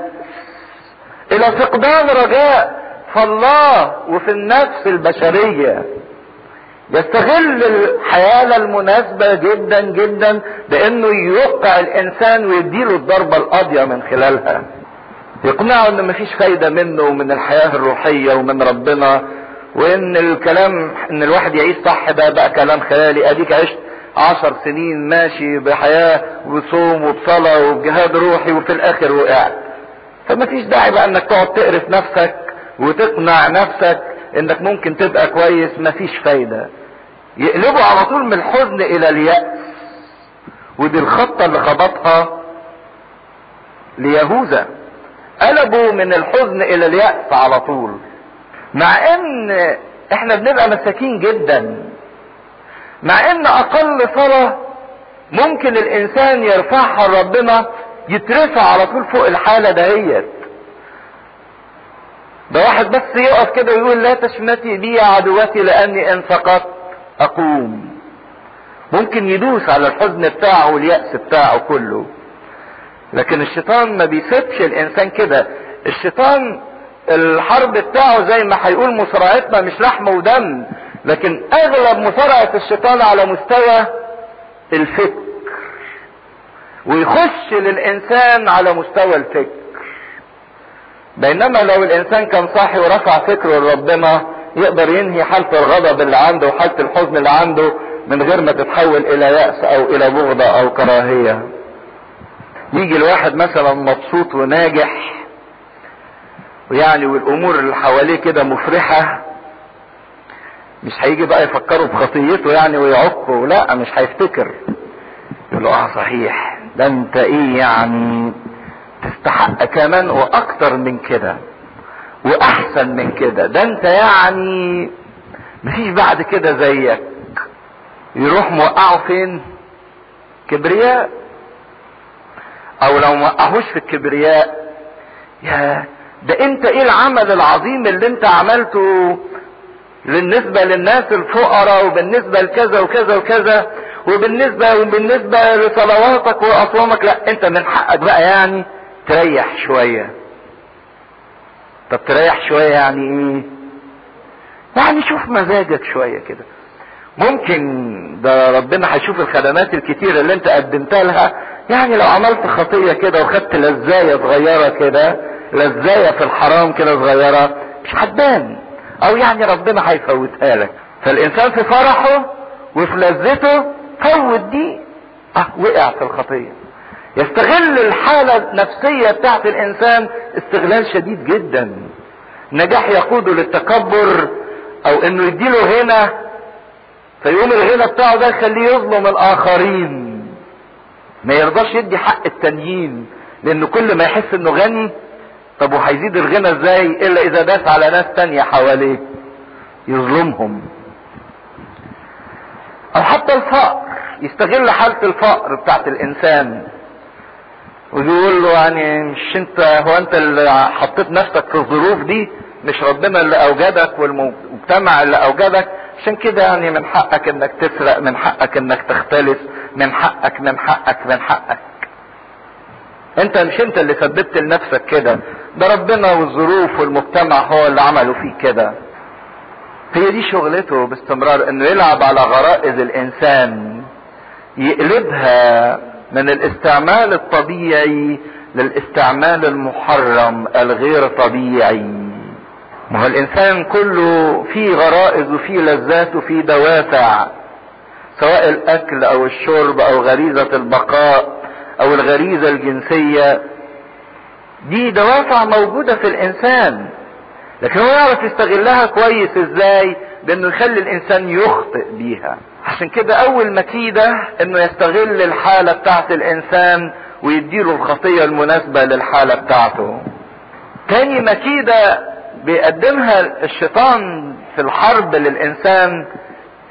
إلى فقدان رجاء في الله وفي النفس البشرية. يستغل الحياة المناسبة جدا جدا بإنه يوقع الإنسان ويديله الضربة القاضية من خلالها. يقنعه إن مفيش فايدة منه ومن الحياة الروحية ومن ربنا وإن الكلام إن الواحد يعيش صح ده بقى كلام خيالي. أديك عشت عشر سنين ماشي بحياة وبصوم وبصلاة وبجهاد روحي وفي الآخر وقعت فما فيش داعي بقى إنك تقعد تقرف نفسك وتقنع نفسك إنك ممكن تبقى كويس. مفيش فايدة. يقلبوا على طول من الحزن إلى اليأس. ودي الخطة اللي خبطها ليهوذا. قلبوا من الحزن إلى اليأس على طول. مع إن إحنا بنبقى مساكين جدا. مع إن أقل صلاة ممكن الإنسان يرفعها لربنا يترفع على طول فوق الحالة دهيت. ده واحد بس يقف كده ويقول لا تشمتي بي عدوتي لأني إن سقطت أقوم. ممكن يدوس على الحزن بتاعه واليأس بتاعه كله. لكن الشيطان ما بيسيبش الإنسان كده. الشيطان الحرب بتاعه زي ما هيقول مصارعتنا مش لحم ودم لكن أغلب مصارعة الشيطان على مستوى الفكر. ويخش للإنسان على مستوى الفكر. بينما لو الإنسان كان صاحي ورفع فكره لربنا يقدر ينهي حالة الغضب اللي عنده وحالة الحزن اللي عنده من غير ما تتحول إلى يأس أو إلى بغضة أو كراهية. يجي الواحد مثلا مبسوط وناجح ويعني والأمور اللي حواليه كده مفرحة مش هيجي بقى يفكروا بخطيته يعني ويعقوا لا مش هيفتكر. يقول له آه صحيح. ده أنت إيه يعني؟ تستحق كمان وأكتر من كده وأحسن من كده. ده أنت يعني مفيش بعد كده زيك. يروح موقعه فين؟ كبرياء. أو لو موقعهوش في الكبرياء. يا ده أنت إيه العمل العظيم اللي أنت عملته بالنسبة للناس الفقراء وبالنسبة لكذا وكذا وكذا وبالنسبة وبالنسبة لصلواتك وأصوامك؟ لا أنت من حقك بقى يعني تريح شوية. طب تريح شوية يعني إيه؟ يعني شوف مزاجك شوية كده. ممكن ده ربنا هيشوف الخدمات الكتيرة اللي أنت قدمتها لها يعني لو عملت خطية كده وخدت لزاية صغيرة كده لزاية في الحرام كده صغيرة مش هتبان أو يعني ربنا هيفوتها لك. فالإنسان في فرحه وفي لذته فوت دي. آه وقع في الخطية. يستغل الحالة النفسية بتاعت الإنسان استغلال شديد جدا. نجاح يقوده للتكبر أو إنه يديله هنا فيقوم الغنى بتاعه ده يخليه يظلم الآخرين. ما يرضاش يدي حق التانيين لأنه كل ما يحس إنه غني طب وهيزيد الغنى إزاي؟ إلا إذا داس على ناس تانية حواليه. يظلمهم. أو حتى الفقر. يستغل حالة الفقر بتاعت الإنسان. ويقول له يعني مش أنت هو أنت اللي حطيت نفسك في الظروف دي؟ مش ربنا اللي أوجدك والمجتمع اللي أوجدك. عشان كده يعني من حقك إنك تسرق من حقك إنك تختلس من حقك من حقك من حقك. أنت مش أنت اللي سببت لنفسك كده. ده ربنا والظروف والمجتمع هو اللي عملوا فيك كده. هي دي شغلته باستمرار إنه يلعب على غرائز الإنسان يقلبها من الاستعمال الطبيعي للاستعمال المحرم الغير طبيعي. ما هو الإنسان كله فيه غرائز وفيه لذات وفيه دوافع سواء الأكل أو الشرب أو غريزة البقاء أو الغريزة الجنسية. دي دوافع موجودة في الإنسان لكن هو يعرف يستغلها كويس إزاي؟ بأنه يخلي الإنسان يخطئ بيها. عشان كده أول مكيدة إنه يستغل الحالة بتاعت الإنسان ويديله الخطية المناسبة للحالة بتاعته. تاني مكيدة بيقدمها الشيطان في الحرب للإنسان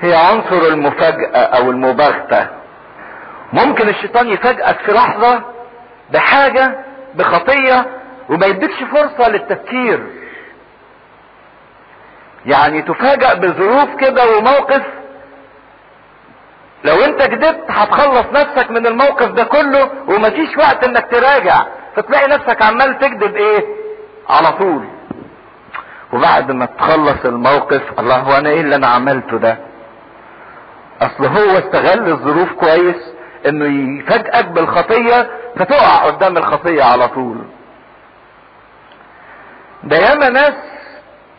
هي عنصر المفاجأة أو المباغتة ممكن الشيطان يفاجئك في لحظة بحاجة بخطية وما يديكش فرصة للتفكير. يعني تفاجأ بظروف كده وموقف لو انت كدبت هتخلص نفسك من الموقف ده كله ومفيش وقت انك تراجع فتلاقي نفسك عمال تكذب إيه؟ على طول. وبعد ما تخلص الموقف الله هو أنا إيه اللي أنا عملته ده؟ أصل هو استغل الظروف كويس إنه يفاجئك بالخطية فتقع قدام الخطية على طول. ده ياما ناس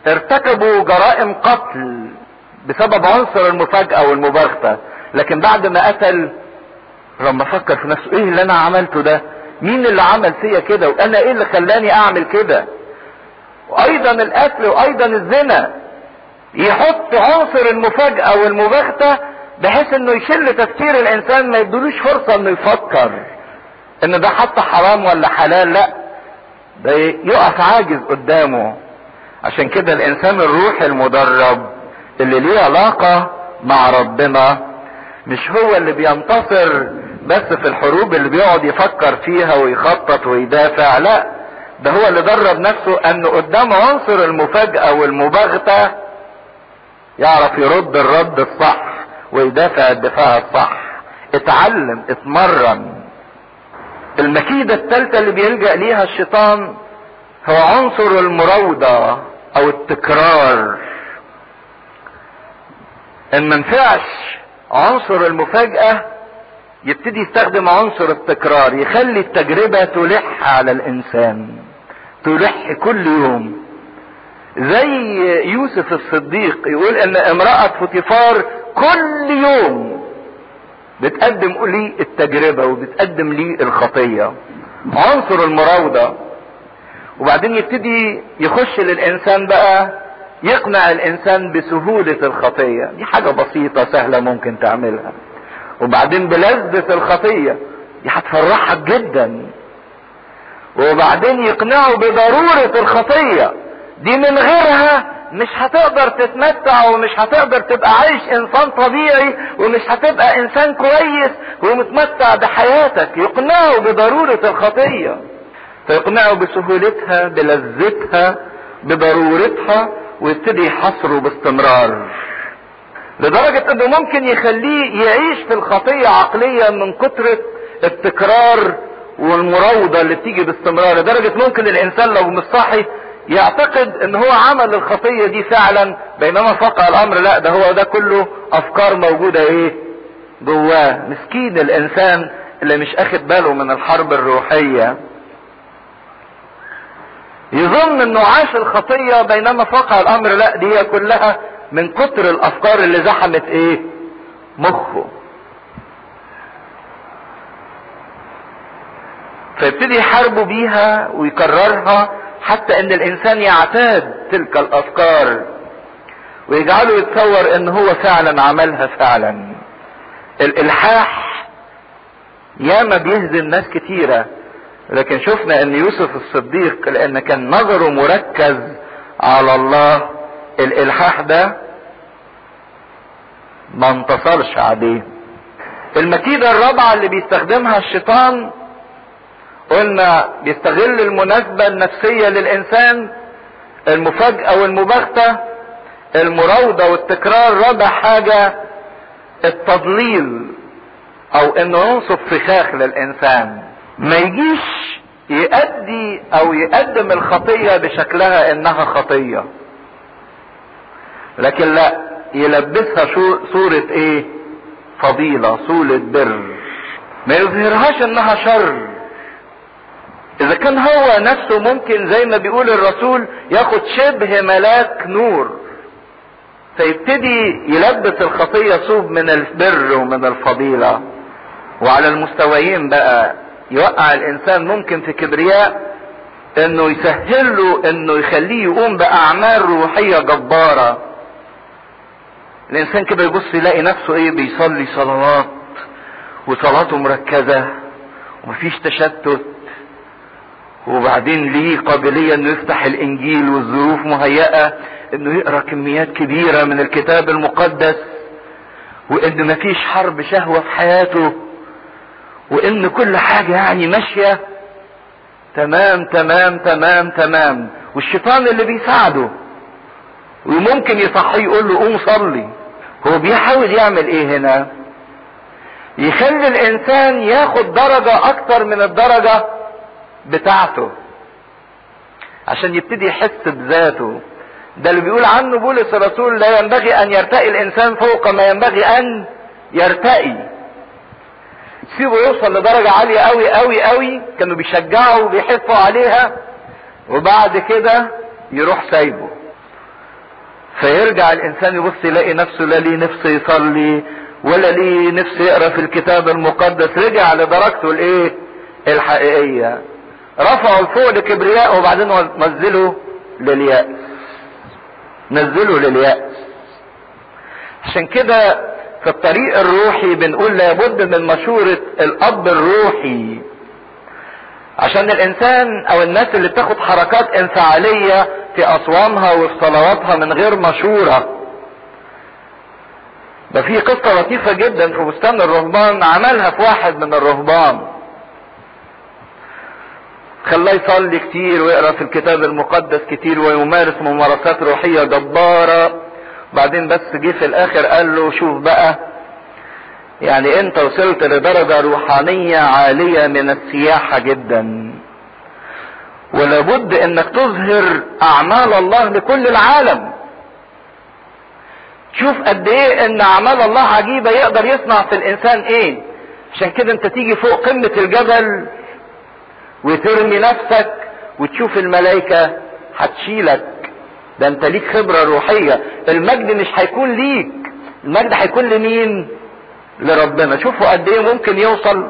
ارتكبوا جرائم قتل بسبب عنصر المفاجأة والمباغتة. لكن بعد ما قتل لما فكر في نفسه إيه اللي أنا عملته ده؟ مين اللي عمل فيا كده؟ وأنا إيه اللي خلاني أعمل كده؟ وأيضا القتل وأيضا الزنا. يحط عنصر المفاجأة والمباغتة بحيث إنه يشل تفكير الإنسان ما يدولوش فرصة إنه يفكر إن ده حتى حرام ولا حلال. لأ ده يقف عاجز قدامه. عشان كده الإنسان الروحي المدرب اللي ليه علاقة مع ربنا مش هو اللي بينتصر بس في الحروب اللي بيقعد يفكر فيها ويخطط ويدافع. لأ ده هو اللي درب نفسه انه قدام عنصر المفاجأة والمباغتة يعرف يرد الرد الصح ويدافع الدفاع الصح. اتعلم اتمرن. المكيدة الثالثة اللي بيلجأ ليها الشيطان هو عنصر المراودة أو التكرار. إن منفعش عنصر المفاجأة يبتدي يستخدم عنصر التكرار يخلي التجربة تلح على الإنسان. تلح كل يوم. زي يوسف الصديق يقول إن امرأة فوتيفار كل يوم. بتقدم لي التجربة وبتقدم لي الخطية. عنصر المراودة. وبعدين يبتدي يخش للإنسان بقى يقنع الإنسان بسهولة الخطية. دي حاجة بسيطة سهلة ممكن تعملها. وبعدين بلذة الخطية. دي هتفرحك جدا. وبعدين يقنعه بضرورة الخطية. دي من غيرها مش هتقدر تتمتع ومش هتقدر تبقى عايش إنسان طبيعي ومش هتبقى إنسان كويس ومتمتع بحياتك. يقنعه بضرورة الخطية. فيقنعه بسهولتها بلذتها بضرورتها ويبتدي يحصره باستمرار. لدرجة إنه ممكن يخليه يعيش في الخطية عقليا من كترة التكرار والمراوضة اللي بتيجي باستمرار لدرجة ممكن الإنسان لو مش صاحي يعتقد إن هو عمل الخطية دي فعلا بينما فقع الأمر لا ده هو ده كله أفكار موجودة إيه؟ جواه. مسكين الإنسان اللي مش أخد باله من الحرب الروحية. يظن إنه عاش الخطية بينما فقع الأمر لا دي كلها من كتر الأفكار اللي زحمت إيه؟ مخه. فيبتدي يحاربوا بيها ويكررها حتى إن الإنسان يعتاد تلك الأفكار ويجعله يتصور إن هو فعلا عملها فعلا. الإلحاح ياما بيهزم ناس كتيرة لكن شفنا إن يوسف الصديق لأن كان نظره مركز على الله. الإلحاح ده ما انتصرش عليه. المكيدة الرابعة اللي بيستخدمها الشيطان قلنا بيستغل المناسبة النفسية للإنسان المفاجأة والمباغتة المراوضة والتكرار رابع حاجة التضليل أو إنه ينصب فخاخ للإنسان. ما يجيش يؤدي أو يقدم الخطية بشكلها إنها خطية. لكن لا يلبسها صورة إيه؟ فضيلة صورة بر. ما يظهرهاش إنها شر. إذا كان هو نفسه ممكن زي ما بيقول الرسول ياخد شبه ملاك نور فيبتدي يلبس الخطية صوب من البر ومن الفضيلة. وعلى المستويين بقى يوقع الإنسان ممكن في كبرياء إنه يسهل له إنه يخليه يقوم بأعمال روحية جبارة. الإنسان كده يبص يلاقي نفسه إيه بيصلي صلوات وصلاته مركزة ومفيش تشتت. وبعدين ليه قابلية إنه يفتح الإنجيل والظروف مهيئة إنه يقرأ كميات كبيرة من الكتاب المقدس؟ وان مفيش حرب شهوة في حياته؟ وإن كل حاجة يعني ماشية؟ تمام تمام تمام تمام. والشيطان اللي بيساعده وممكن يصحيه يقول له قوم صلي. هو بيحاول يعمل إيه هنا؟ يخلي الإنسان ياخد درجة أكتر من الدرجة بتاعته. عشان يبتدي يحس بذاته. ده اللي بيقول عنه بولس الرسول لا ينبغي أن يرتقي الإنسان فوق ما ينبغي أن يرتقي سيبه يوصل لدرجة عالية قوي قوي قوي كانوا بيشجعوا وبيحثوا عليها. وبعد كده يروح سايبه. فيرجع الإنسان يبص يلاقي نفسه لا ليه نفس يصلي ولا ليه نفس يقرأ في الكتاب المقدس. رجع لدرجته الإيه؟ الحقيقية. رفعوا لفوق لكبرياء وبعدين نزلوا لليأس نزلوا لليأس عشان كده في الطريق الروحي بنقول لابد من مشورة الأب الروحي. عشان الإنسان أو الناس اللي بتاخد حركات إنفعالية في أصوامها وفي صلواتها من غير مشورة. ده في قصة لطيفة جدا في بستان الرهبان عملها في واحد من الرهبان. خلاه يصلي كتير ويقرأ في الكتاب المقدس كتير ويمارس ممارسات روحية جبارة. بعدين بس جه في الآخر قال له شوف بقى يعني أنت وصلت لدرجة روحانية عالية من السياحة جدا. ولابد إنك تظهر أعمال الله لكل العالم. شوف قد إيه إن أعمال الله عجيبة يقدر يصنع في الإنسان إيه. عشان كده أنت تيجي فوق قمة الجبل وترمي نفسك وتشوف الملائكة هتشيلك. ده انت ليك خبرة روحية. المجد مش هيكون ليك. المجد هيكون لمين؟ لربنا. شوفوا قد إيه ممكن يوصل